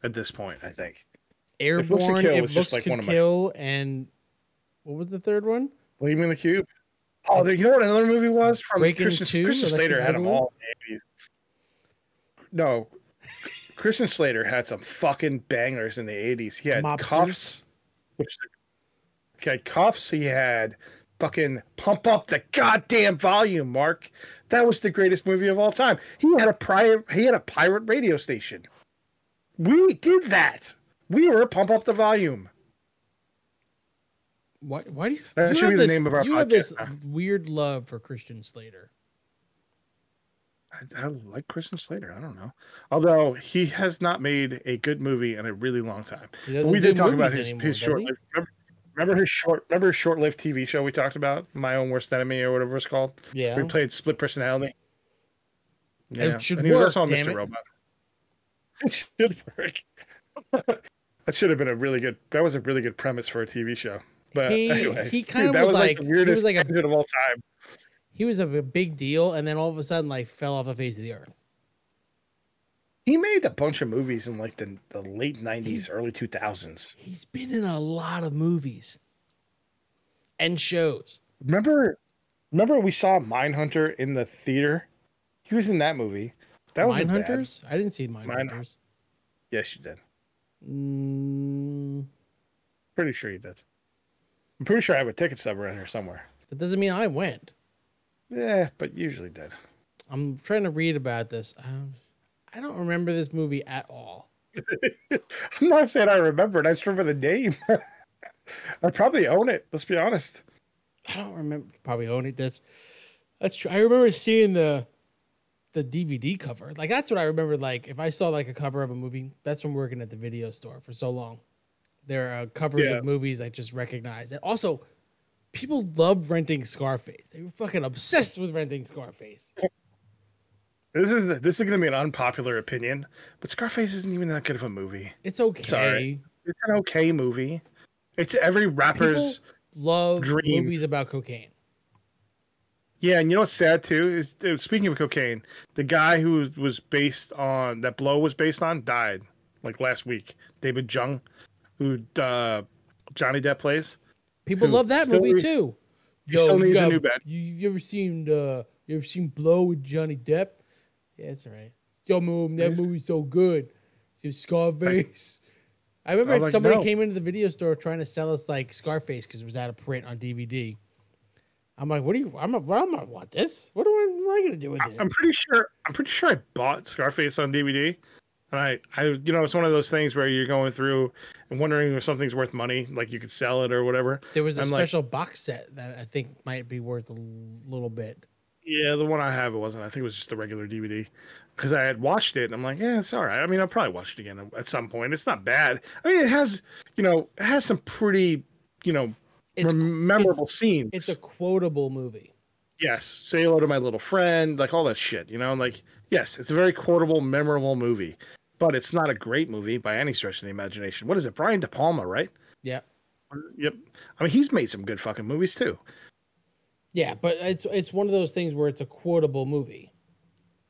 At this point, I think. Airborne, Looks to Kill If was Looks just, like, Could one of my- Kill, and what was the third one? Gleaming the Cube. Oh, there- you know what another movie was from Breaking Christian, Two, Christian Electric Slater had them all. in the 80s. No, Christian Slater had some fucking bangers in the eighties. He had Mobsters? Kuffs, which he had Kuffs. He had fucking pump up the goddamn volume, Marc. That was the greatest movie of all time. He had a prior, he had a pirate radio station. We did that. We were pump up the volume. Why? Why do you? That you should have be the name of our You have this weird love for Christian Slater. I, I like Christian Slater. I don't know. Although he has not made a good movie in a really long time. We did talk about his, anymore, his short. Remember, his short. Remember his short-lived TV show we talked about, My Own Worst Enemy or whatever it's called. Yeah. We played split personality. It should and he was work, also on Mr. it. Robot. It should work. that should have been a really good. That was a really good premise for a TV show. But He- anyway, he dude, kinda that was was like- the he was like a- of all time. He was a big deal, and then all of a sudden, like, fell off the face of the earth. He made a bunch of movies in like the, the late He's- '90s, early 2000s. He's been in a lot of movies and shows. Remember, remember we saw Mindhunter in the theater. He was in that movie. That was Mindhunters? I didn't see Mine- Mindhunters. Yes, you did. Mm, Pretty sure you did. I'm pretty sure I have a ticket stub around here somewhere. that doesn't mean I went. Yeah, but usually did. I'm trying to read about this. Um, I don't remember this movie at all. I'm not saying I remember it. I just remember the name. I probably own it. Let's be honest. I don't remember. Probably own it. That's that's true. I remember seeing the the DVD cover. Like that's what I remember. Like if I saw like a cover of a movie, that's from working at the video store for so long. There are covers Yeah. of movies I just recognize. And also, people love renting Scarface. They were fucking obsessed with renting Scarface. This is this is going to be an unpopular opinion, but Scarface isn't even that good of a movie. It's okay. Sorry. It's an okay movie. It's every rapper's. People love dream. movies about cocaine. Yeah, and you know what's sad too is uh, speaking of cocaine, the guy who was based on that blow was based on died like last week. David Jung, who uh, Johnny Depp plays. People love that movie needs- too. he still needs a new bed. You, you ever seen uh, you ever seen Blow with Johnny Depp? Yeah, it's all right. Yo, mom, that Yes. movie's so good. See Scarface. I remember I was like, somebody no. came into the video store trying to sell us like Scarface because it was out of print on DVD. I'm like, what do you? I'm, a, I'm gonna want this. What, do I, what am I gonna do with it? I'm pretty sure. I'm pretty sure I bought Scarface on DVD, and I, I, you know, it's one of those things where you're going through and wondering if something's worth money, like you could sell it or whatever. there was a I'm like- special box set that I think might be worth a little bit. Yeah, the one I have it wasn't. I think it was just the regular DVD because I had watched it and I'm like, yeah, it's all right. I mean, I'll probably watch it again at some point. It's not bad. I mean, it has, you know, it has some pretty, you know, It's memorable scenes. it's a quotable movie. yes, say hello to my little friend, like all that shit. You know, I'm like yes, it's a very quotable, memorable movie, but it's not a great movie by any stretch of the imagination. What is it, Brian De Palma, right? Yeah, Yep. I mean, he's made some good fucking movies too. Yeah, but it's it's one of those things where it's a quotable movie,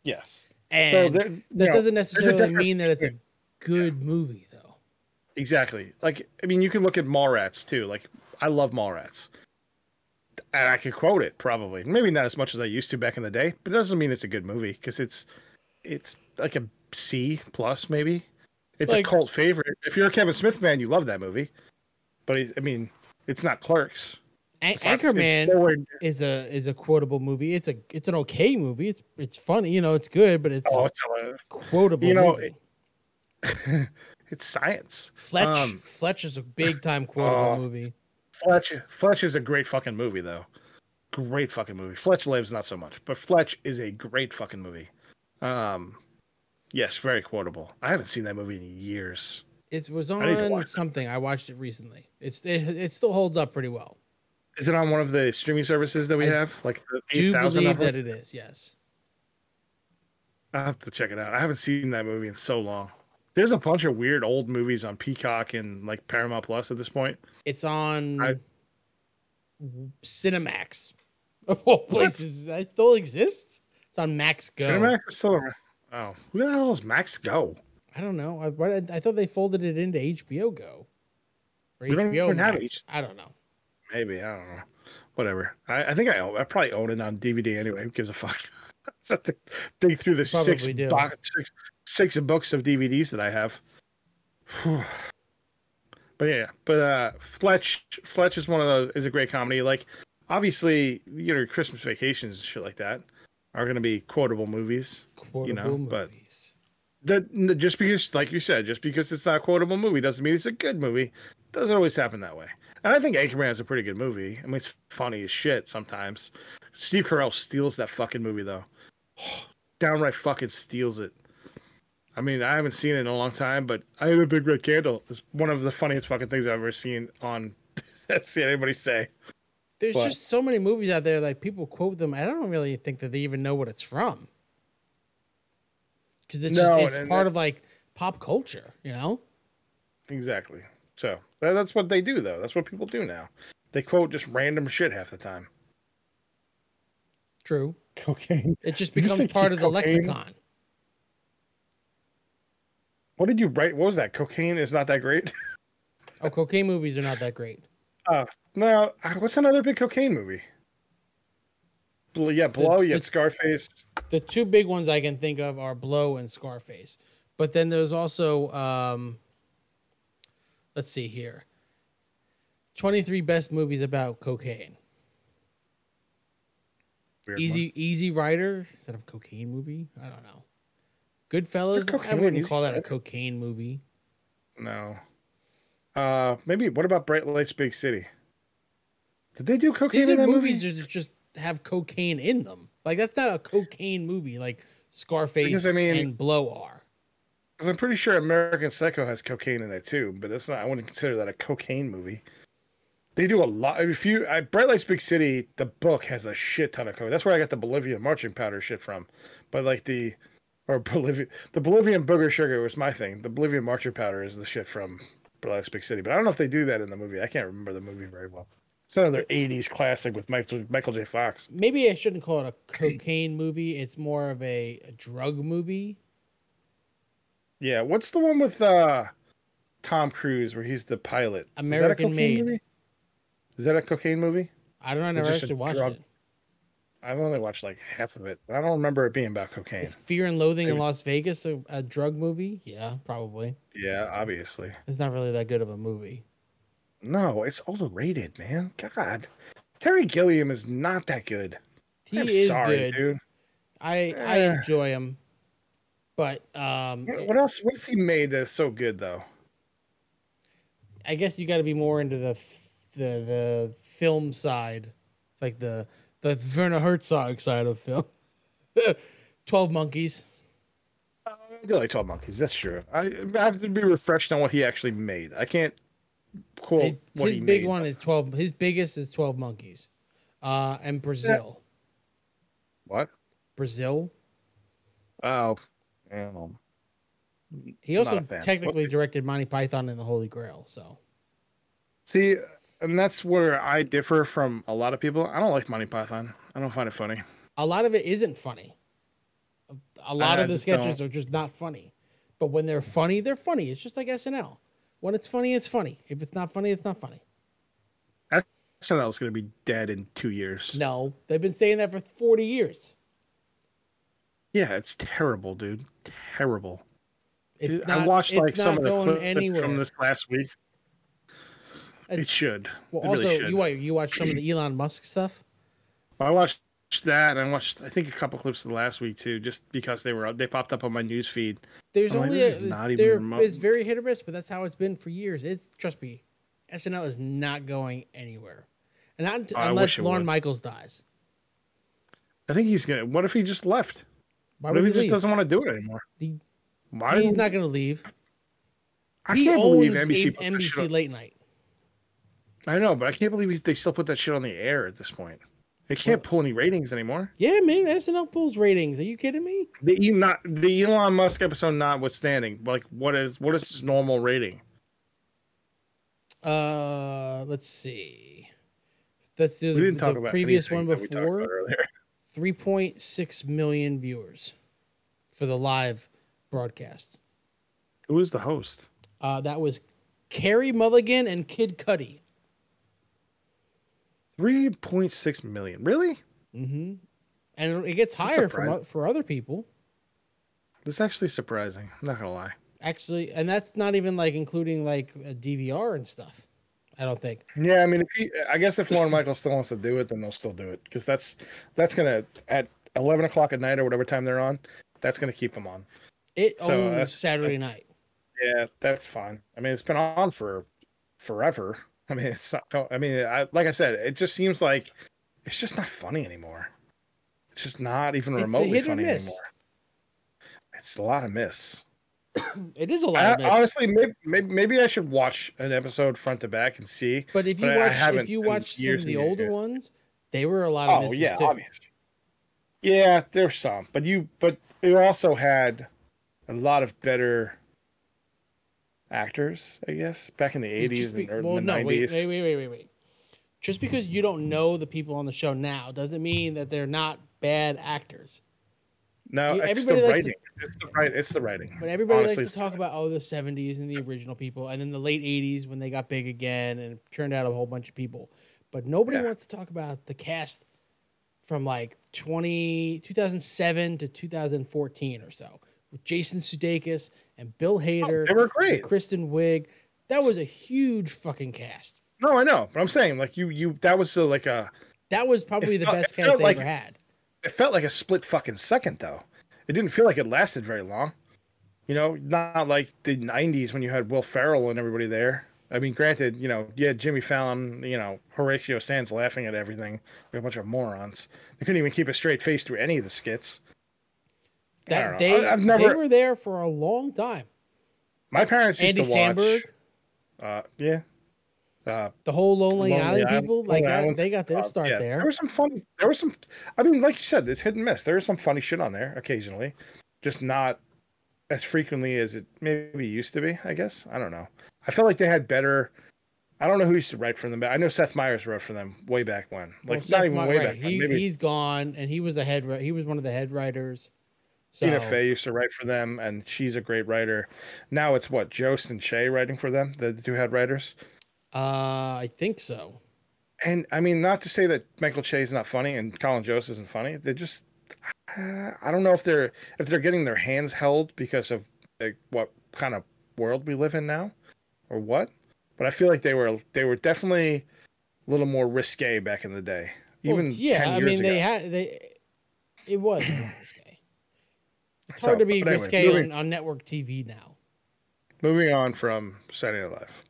Yes. and there- that know, doesn't necessarily mean that it's a good movie though. Exactly. Like, I mean, you can look at Mallrats too. Like, I love Mallrats. And I could quote it probably. Maybe not as much as I used to back in the day, but it doesn't mean it's a good movie because it's it's like a C plus maybe. It's Like- a cult favorite. If you're a Kevin Smith fan, you love that movie. But it, I mean, it's not Clerks. An- It's not- it's Anchorman is a is a quotable movie. It's a it's an okay movie. It's it's funny, you know. It's good, but it's oh, a quotable you know, movie. it's science. Fletch um, Fletch is a big time quotable oh. movie. Fletch Fletch is a great fucking movie though. Great fucking movie. Fletch lives not so much, but Fletch is a great fucking movie. Um yes, very quotable. I haven't seen that movie in years. It was I on that. something. I watched it recently. It's it, it still holds up pretty well. Is it on one of the streaming services that we I have? Like the Do believe that it is? Yes. I'll have to check it out. I haven't seen that movie in so long. There's a bunch of weird old movies on Peacock and like Paramount Plus at this point. It's on I- Cinemax. Of all places, that still exists. It's on Max Go. Cinemax is still around. Oh, who the hell is Max Go? I don't know. I, I thought they folded it into HBO Go. Or We HBO Max. I don't know. Maybe I don't know. Whatever. I, I think I own. I probably own it on DVD anyway. Who gives a fuck? Just have to dig through the six, box, six six books of DVDs that I have. Whew. but yeah, but uh, Fletch Fletch is one of those is a great comedy. Like obviously, you know, Christmas vacations and shit like that are going to be quotable movies. Quotable know, but- That just because, like you said, just because it's not a quotable movie doesn't mean it's a good movie. Doesn't always happen that way. And I think Anchorman is a pretty good movie. I mean, it's funny as shit sometimes. Steve Carell steals that fucking movie though. Downright fucking steals it. I mean, I haven't seen it in a long time, but I have a big red candle. It's one of the funniest fucking things I've ever seen on. That's seen anybody say. There's But- just so many movies out there like people quote them. I don't really think that they even know what it's from. Because it's No, just it's part of like pop culture, you know. Exactly. So that's what they do, though. That's what people do now. They quote just random shit half the time. True. Cocaine. It just Did becomes part of the cocaine? lexicon. What did you write? What was that? Cocaine is not that great. Oh, cocaine movies are not that great. No, uh, what's another big cocaine movie? Bl- yeah, Blow. You the- Scarface. The two big ones I can think of are Blow and Scarface. But then there's also um let's see here. 23 best movies about cocaine. Weird Easy Easy Rider, is that a cocaine movie? I don't know. Goodfellas, Is there I wouldn't call that a cocaine movie. No. Uh, maybe. What about Bright Lights, Big City? Did they do cocaine These in are that movies movie? that just have cocaine in them. Like that's not a cocaine movie like Scarface Because, I mean- and Blow are. Because I'm pretty sure American Psycho has cocaine in it too, but that's not. I wouldn't consider that a cocaine movie. They do a lot. If you, I, Bright Lights Big City, the book has a shit ton of code. That's where I got the Bolivian marching powder shit from. But like the, or Bolivia, the Bolivian booger sugar was my thing. The Bolivian marching powder is the shit from Bright Lights Big City. But I don't know if they do that in the movie. I can't remember the movie very well. It's another '80s classic with Michael Michael J. Fox. Maybe I shouldn't call it a cocaine movie. It's more of a, a drug movie. Yeah, what's the one with uh Tom Cruise where he's the pilot? Is American cocaine Made. movie? Is that a cocaine movie? I don't know. I never actually watched drug... it. I've only watched like half of it. but I don't remember it being about cocaine. Is Fear and Loathing in Las Vegas a, a drug movie? Yeah, probably. Yeah, obviously. It's not really that good of a movie. No, it's overrated, man. God, Terry Gilliam is not that good. He I'm is sorry, good. dude. I I Eh. enjoy him, but um, What else? What's he made that's so good though? I guess you got to be more into the f- the the film side, like the the Werner Herzog side of film. Twelve Monkeys. I do like Twelve Monkeys. That's true. I, I have to be refreshed on what he actually made. I can't quote It- what his he big made. one is twelve. His biggest is Twelve Monkeys, uh, and Brazil. What? Brazil. Oh, I don't. He also technically What- directed Monty Python and the Holy Grail. So See, and that's where I differ from a lot of people. I don't like Monty Python. I don't find it funny. a lot of it isn't funny. A, a lot I of the just sketches are just not funny. But when they're funny, they're funny. It's just like SNL. When it's funny, it's funny. If it's not funny, it's not funny. SNL is going to be dead in two years. No, they've been saying that for 40 years. Yeah, it's terrible, dude. Terrible. Dude, not, I watched like some of the clips from this last week. It's- It should. well, it also, really should. you you watch some of the Elon Musk stuff. I watched that, and I watched I think a couple clips of the last week too, just because they were they popped up on my news feed. There's I'm like, only this a, is not even remote. it's very hit or miss, but that's how it's been for years. It's trust me, SNL is not going anywhere, and not unless Lorne would. Michaels dies. I think he's gonna. What if he just left? Why what if would he he just leave? doesn't want to do it anymore? He- Why? He's not going to leave. I he can't believe NBC. NBC late night. I know, but I can't believe they still put that shit on the air at this point. They can't pull any ratings anymore. Yeah, man, SNL pulls ratings. Are you kidding me? The not the Elon Musk episode notwithstanding, like what is what is his normal rating? Uh, let's see. Let's do We the, didn't talk the previous one before. About earlier. 3.6 million viewers for the live broadcast. Who is the host? Uh, that was Carey Mulligan and Kid Cudi. Three point six million. Really? Mm-hmm. And it gets higher from, for other people, That's actually surprising. I'm not gonna lie. actually. And that's not even like including like a DVR and stuff. I don't think. Yeah, I mean, if he, I guess if Lorne Michaels still wants to do it, then they'll still do it because that's that's gonna at eleven o'clock at night or whatever time they're on. That's gonna keep them on. It So, uh, owns that's- Saturday night. Yeah, that's fine. I mean, it's been on for forever. I mean, it's not. I mean, I, like I said, it just seems like it's just not funny anymore. It's just not even It's remotely funny anymore. It's a lot of miss. It is a lot I, honestly, maybe, maybe maybe I should watch an episode front to back and see. But if you But watch, if you watch some of the older years. ones, they were a lot of Oh yeah, too. obviously. Yeah, there's some, but you but you also had a lot of better actors, I guess, back in the '80s and early well, no, 90s. wait, wait, wait, wait, wait, wait. Just because you don't know the people on the show now doesn't mean that they're not bad actors. No, You- it's the likes to- writing. It's the. It's the writing. But everybody Honestly, likes to talk about oh the '70s and the original people, and then the late '80s when they got big again and turned out a whole bunch of people. But nobody Yeah. wants to talk about the cast from like 20, 2007 to 2014 or so with Jason Sudeikis and Bill Hader, Oh, They were great. Kristen Wiig. That was a huge fucking cast. No, I know, but I'm saying like you, you that was uh, like a. That was probably the best cast they like- ever had. It felt like a split fucking second though. It didn't feel like it lasted very long. You know, not like the '90s when you had Will Ferrell and everybody there. I mean, granted, you know, you had Jimmy Fallon, you know, Horatio Sanz laughing at everything, like a bunch of morons. They couldn't even keep a straight face through any of the skits. That they I- I've they were there for a long time. My parents used Andy to watch. Samberg. Uh, yeah, Uh, The whole Lonely, Lonely Island Island- people, like Lonely that, Island they got their uh, start yeah, there. There was some funny. There was some. I mean, like you said, it's hit and miss. There was some funny shit on there occasionally, just not as frequently as it maybe used to be. I guess I don't know. I felt like they had better. I don't know who used to write for them, but I know Seth Meyers wrote for them way back when. Well, Like Seth not even Mo- way right, back. when, He, maybe he's gone, and he was the head. He was one of the head writers. So Tina Fey used to write for them, and she's a great writer. Now it's what Jost and Che writing for them, the two head writers. Uh, I think so. And I mean, not to say that Michael Che is not funny and Colin Jost isn't funny. They're just, uh, I don't know if they're if they're getting their hands held because of like, what kind of world we live in now, or what. But I feel like they were they were definitely a little more risque back in the day. Well, Even yeah, 10 I mean, they had they. It was risque. It's So, hard to be anyway, risque moving- on, on network TV now. Moving on from Saturday Night Live,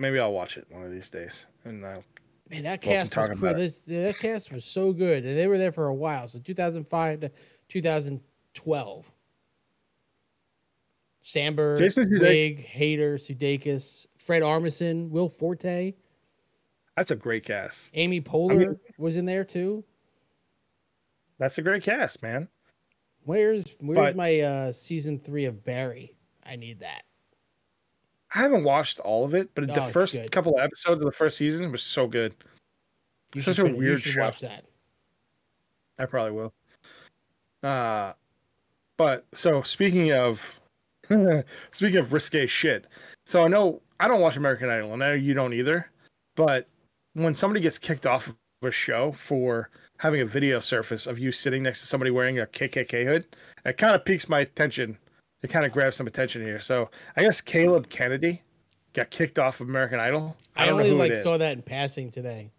maybe I'll watch it one of these days, and I'll Man, that cast was cool. This that cast was so good, and they were there for a while. So 2005 to 2012. Samberg, Jason Sudeikis- Wiig, Hader, Sudeikis, Fred Armisen, Will Forte, That's a great cast. Amy Poehler was in there too. That's a great cast, man. Where's where's But- my uh season three of Barry? I need that. I haven't watched all of it, but Oh, the first good. couple of episodes of the first season was so good. You Such should a weird show. watch that. I probably will. Uh but so speaking of speaking of risque shit. So I know I don't watch American Idol, and I know you don't either. But when somebody gets kicked off of a show for having a video surface of you sitting next to somebody wearing a KKK hood, it kind of piques my attention. It kind of grabs some attention here. So I guess Caleb Kennedy got kicked off of American Idol. I, don't only like saw that in passing today.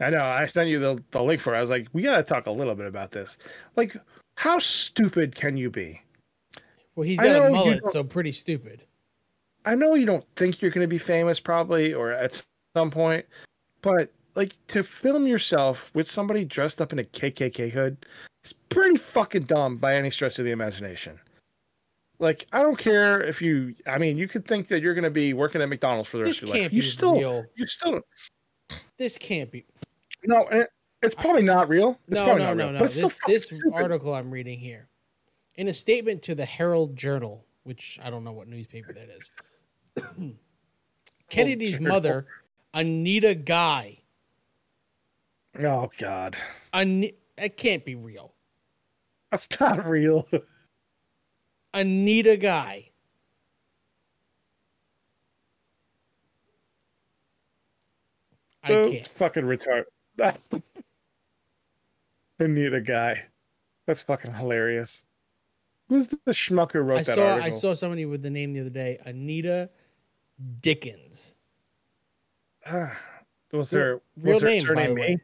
I know. I sent you the, the link for it. I was like, we got to talk a little bit about this. Like, how stupid can you be? Well, he's I got a mullet, so pretty stupid. I know you don't think you're going to be famous, probably, or at some point, but like to film yourself with somebody dressed up in a KKK hood is pretty fucking dumb by any stretch of the imagination. Like, I don't care if you, I mean, you could think that you're going to be working at McDonald's for the This rest of your life. You still, real. you still, This can't be. no, it's probably not real. It's no, probably no, not no, real, no. This, this article I'm reading here, in a statement to the Herald Journal, which I don't know what newspaper that is, Kennedy's Journal. mother, Anita Guy, Oh, God. Ani- it can't be real. That's not real. Anita Guy. I That's can't. fucking retard. That's Anita guy. That's fucking hilarious. Who's the schmuck who wrote I that saw article? I saw somebody with the name the other day, Anita Dickens. Ah, was her real was her name, surname me?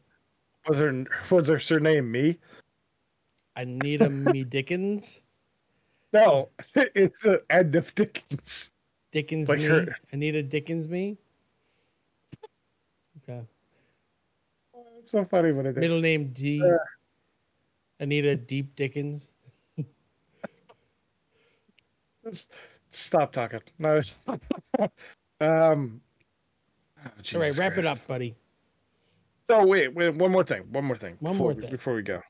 Was her was her surname me? Anita Me Dickens. No, it's the end of Dickens. Dickens Like me. her- Anita Dickens me. Okay. It's so funny when it is. Middle name D. Uh. Anita Deep Dickens. Stop talking. No. um. oh, All right, Jesus wrap it up, buddy. So wait, wait, one more thing. One more thing. One before more we- thing. before we go.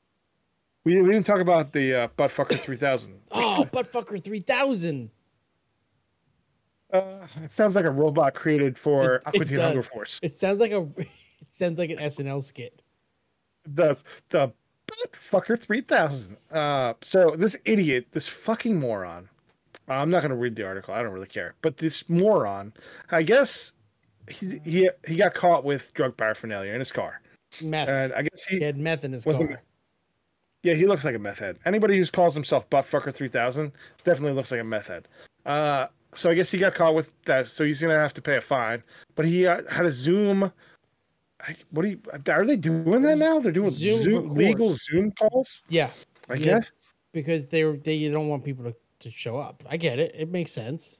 We, we didn't talk about the uh, buttfucker three thousand. Oh, buttfucker three thousand. Uh, it sounds like a robot created for It- Aqua it Teen does. Hunger Force. It sounds like a. It sounds like an SNL skit. It does the fucker three thousand. Uh, so this idiot, this fucking moron. I'm not going to read the article. I don't really care. But this moron, I guess he he he got caught with drug paraphernalia in his car, Meth. and I guess he he had meth in his car. Yeah he looks like a meth head. Anybody who calls himself buttfucker three thousand definitely looks like a meth head. Uh, so I guess he got caught with that. So he's going to have to pay a fine. But he uh, had a Zoom. I, what do you? Are they doing that now? They're doing Zoom Zoom, legal Zoom calls. Yeah, I Yeah. guess. because they they don't want people to, to show up. I get it. It makes sense.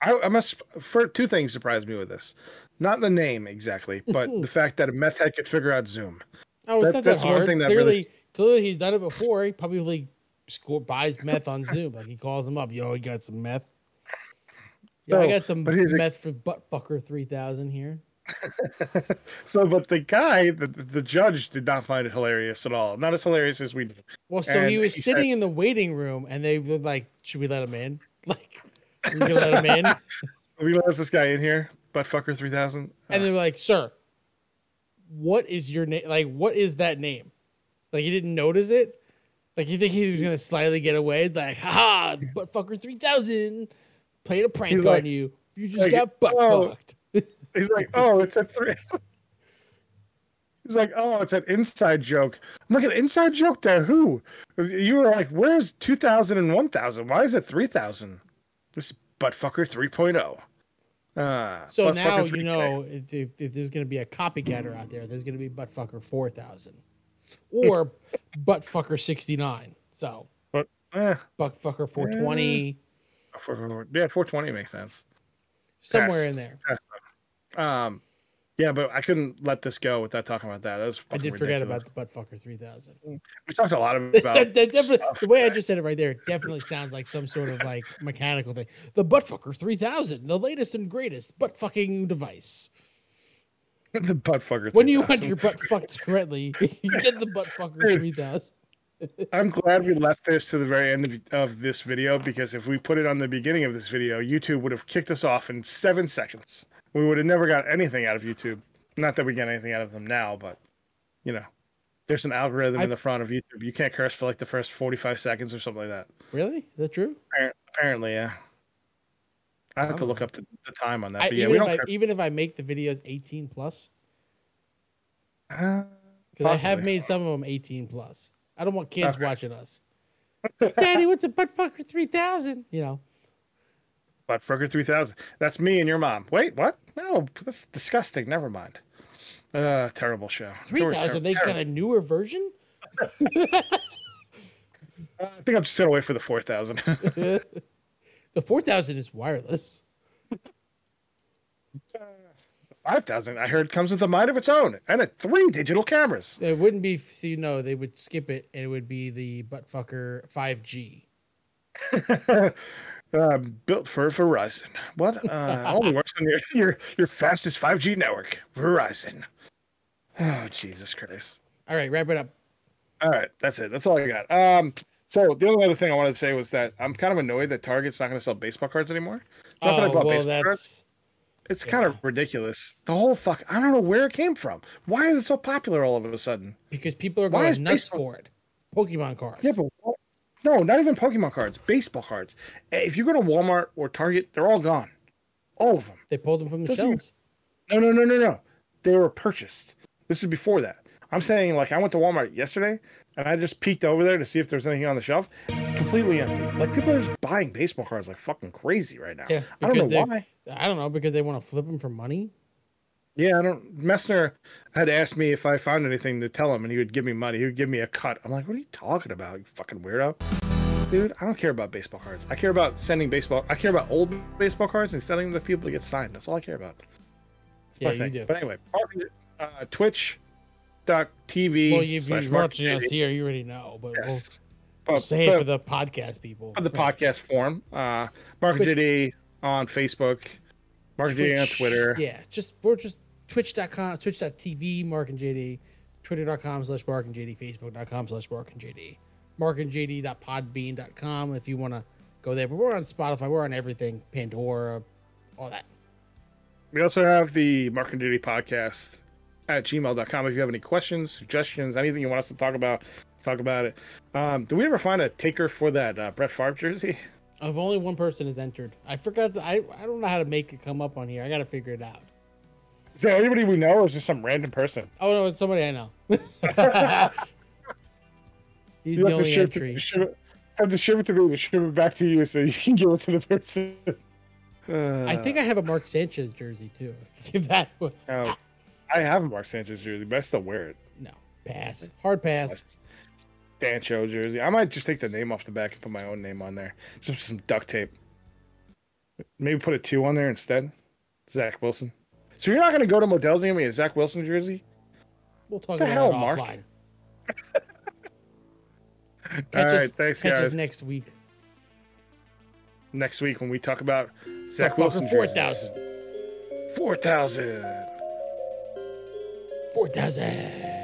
I, I must. For two things surprised me with this, not the name exactly, but the fact that a meth head could figure out Zoom. Oh, That- that's that one thing that clearly, really- clearly he's done it before. He probably score buys meth on Zoom. Like he calls him up. Yo, you got some meth? Yeah, I got some but here's a- meth for buttfucker three thousand here. so, but the guy, the, the judge, did not find it hilarious at all. Not as hilarious as we do. Well, so he was he sitting in the waiting room, and they were like, "Should we let him in? Like, we let him in?" We let this guy in here, buttfucker three thousand. And they were like, "Sir, what is your name? Like, what is that name? Like, he didn't notice it. Like, you think he was gonna slyly get away? Like, haha, buttfucker three thousand, played a prank He's on you. You just like, got butt oh, fucked." He's like, oh, it's a three. He's like, oh, it's an inside joke. I'm like, an inside joke to who? You were like, where's 2000 and 1000? Why is it 3000? This is buttfucker 3.0. Uh, So now you know if, if, if there's going to be a copycatter out there, there's going to be buttfucker four thousand or buttfucker sixty nine. So But, eh, buttfucker four twenty for- yeah, 420 makes sense. somewhere in there. Um, yeah, but I couldn't let this go without talking about that. That was I did forget about the buttfucker three thousand. We talked a lot about that, that the way I just said it right there definitely sounds like some sort of like mechanical thing. The buttfucker three thousand, the latest and greatest butt fucking device. the buttfucker. When you want your butt fucked correctly, you get the buttfucker Dude. three thousand. I'm glad we left this to the very end of, of this video because if we put it on the beginning of this video, YouTube would have kicked us off in seven seconds. We would have never got anything out of YouTube. Not that we get anything out of them now, but you know, there's an algorithm I- in the front of YouTube. You can't curse for like the first 45 seconds or something like that. Really? Is that true? Appar- Apparently, yeah. I have to look Oh. up the, the time on that. I, But yeah, even, we if don't I, curse. even if I make the videos 18 plus, Uh, because I have made some of them 18 plus. I don't want kids Okay. watching us. Daddy, what's a buttfucker 3000? You know, But Frogger 3000. That's me and your mom. Wait, what? No, that's disgusting. Never mind. Uh, terrible show. They 3000. ter- They got a newer version? Uh, I think I'm just gonna wait for the 4000. the 4000 is wireless. 5000, I heard, comes with a mind of its own and a three digital cameras. It wouldn't be, see, no, they would skip it and it would be the buttfucker 5G. uh, built for Verizon. What? Uh, only works on your, your your fastest 5G network, Verizon. Oh Jesus Christ! All right, wrap it up. All right, that's it. That's all I got. Um, so the only other thing I wanted to say was that I'm kind of annoyed that Target's not going to sell baseball cards anymore. Not that I oh, bought well, baseball cards. that's. It's kind of ridiculous. The whole fuck. I don't know where it came from. Why is it so popular all of a sudden? Because people are going nuts baseball- for it. Pokemon cards. Yeah, but what- no, not even Pokemon cards. Baseball cards. Eh, If you go to Walmart or Target, they're all gone. All of them. they pulled them from the Doesn't even- shelves. No, no, no, no, no. They were purchased. This is before that. I'm saying, like, I went to Walmart yesterday and I just peeked over there to see if there's anything on the shelf. Completely empty. Like, people are just buying baseball cards like fucking crazy right now. Yeah, I don't know they're- why. I don't know because they want to flip them for money. Yeah, I don't. Messner had asked me if I found anything to tell him, and he would give me money. He would give me a cut. I'm like, what are you talking about, you fucking weirdo? Dude, I don't care about baseball cards. I care about sending baseball. I care about old baseball cards and sending them to people to get signed. That's all I care about. That's Yeah, you thing. do. But anyway, uh, Twitch.tv. Well, if you're watching us here, you already know, but we'll, Yes. we'll say it for the podcast people. for the Right. podcast form. Uh, Marc Twitch- JD on Facebook. Marc and JD on Twitter. Yeah, just we're just twitch.com, twitch.tv, Marc and JD, twitter.com slash Marc and JD, facebook.com slash Marc and JD, Marc and JD.podbean.com if you want to go there. But we're on Spotify, we're on everything, Pandora, all that. We also have the Marc and JD podcast at gmail.com. If you have any questions, suggestions, anything you want us to talk about, talk about it. Um, did we ever find a taker for that uh, Brett Favre jersey? If only one person has entered. I forgot. To, I I don't know how to make it come up on here. I got to figure it out. Is there anybody we know or is it some random person? Oh no, it's somebody I know. He's You the have to only ship, entry. to, ship it, have to ship it to me to ship it back to you so you can give it to the person. I think I have a Mark Sanchez jersey too. Give that one. Oh, I have a Marc Sanchez jersey, but I still wear it. No, pass. Hard pass. Dancho jersey. I might just take the name off the back and put my own name on there. Just some duct tape. Maybe put a two on there instead. Zach Wilson. So you're not going to go to Modell's and get me a Zach Wilson jersey? We'll talk The about hell, it Mark? offline. All Catch right, us, thanks, catch guys. us next week. Next week when we talk about Zach Wilson four thousand. Four thousand. Four thousand.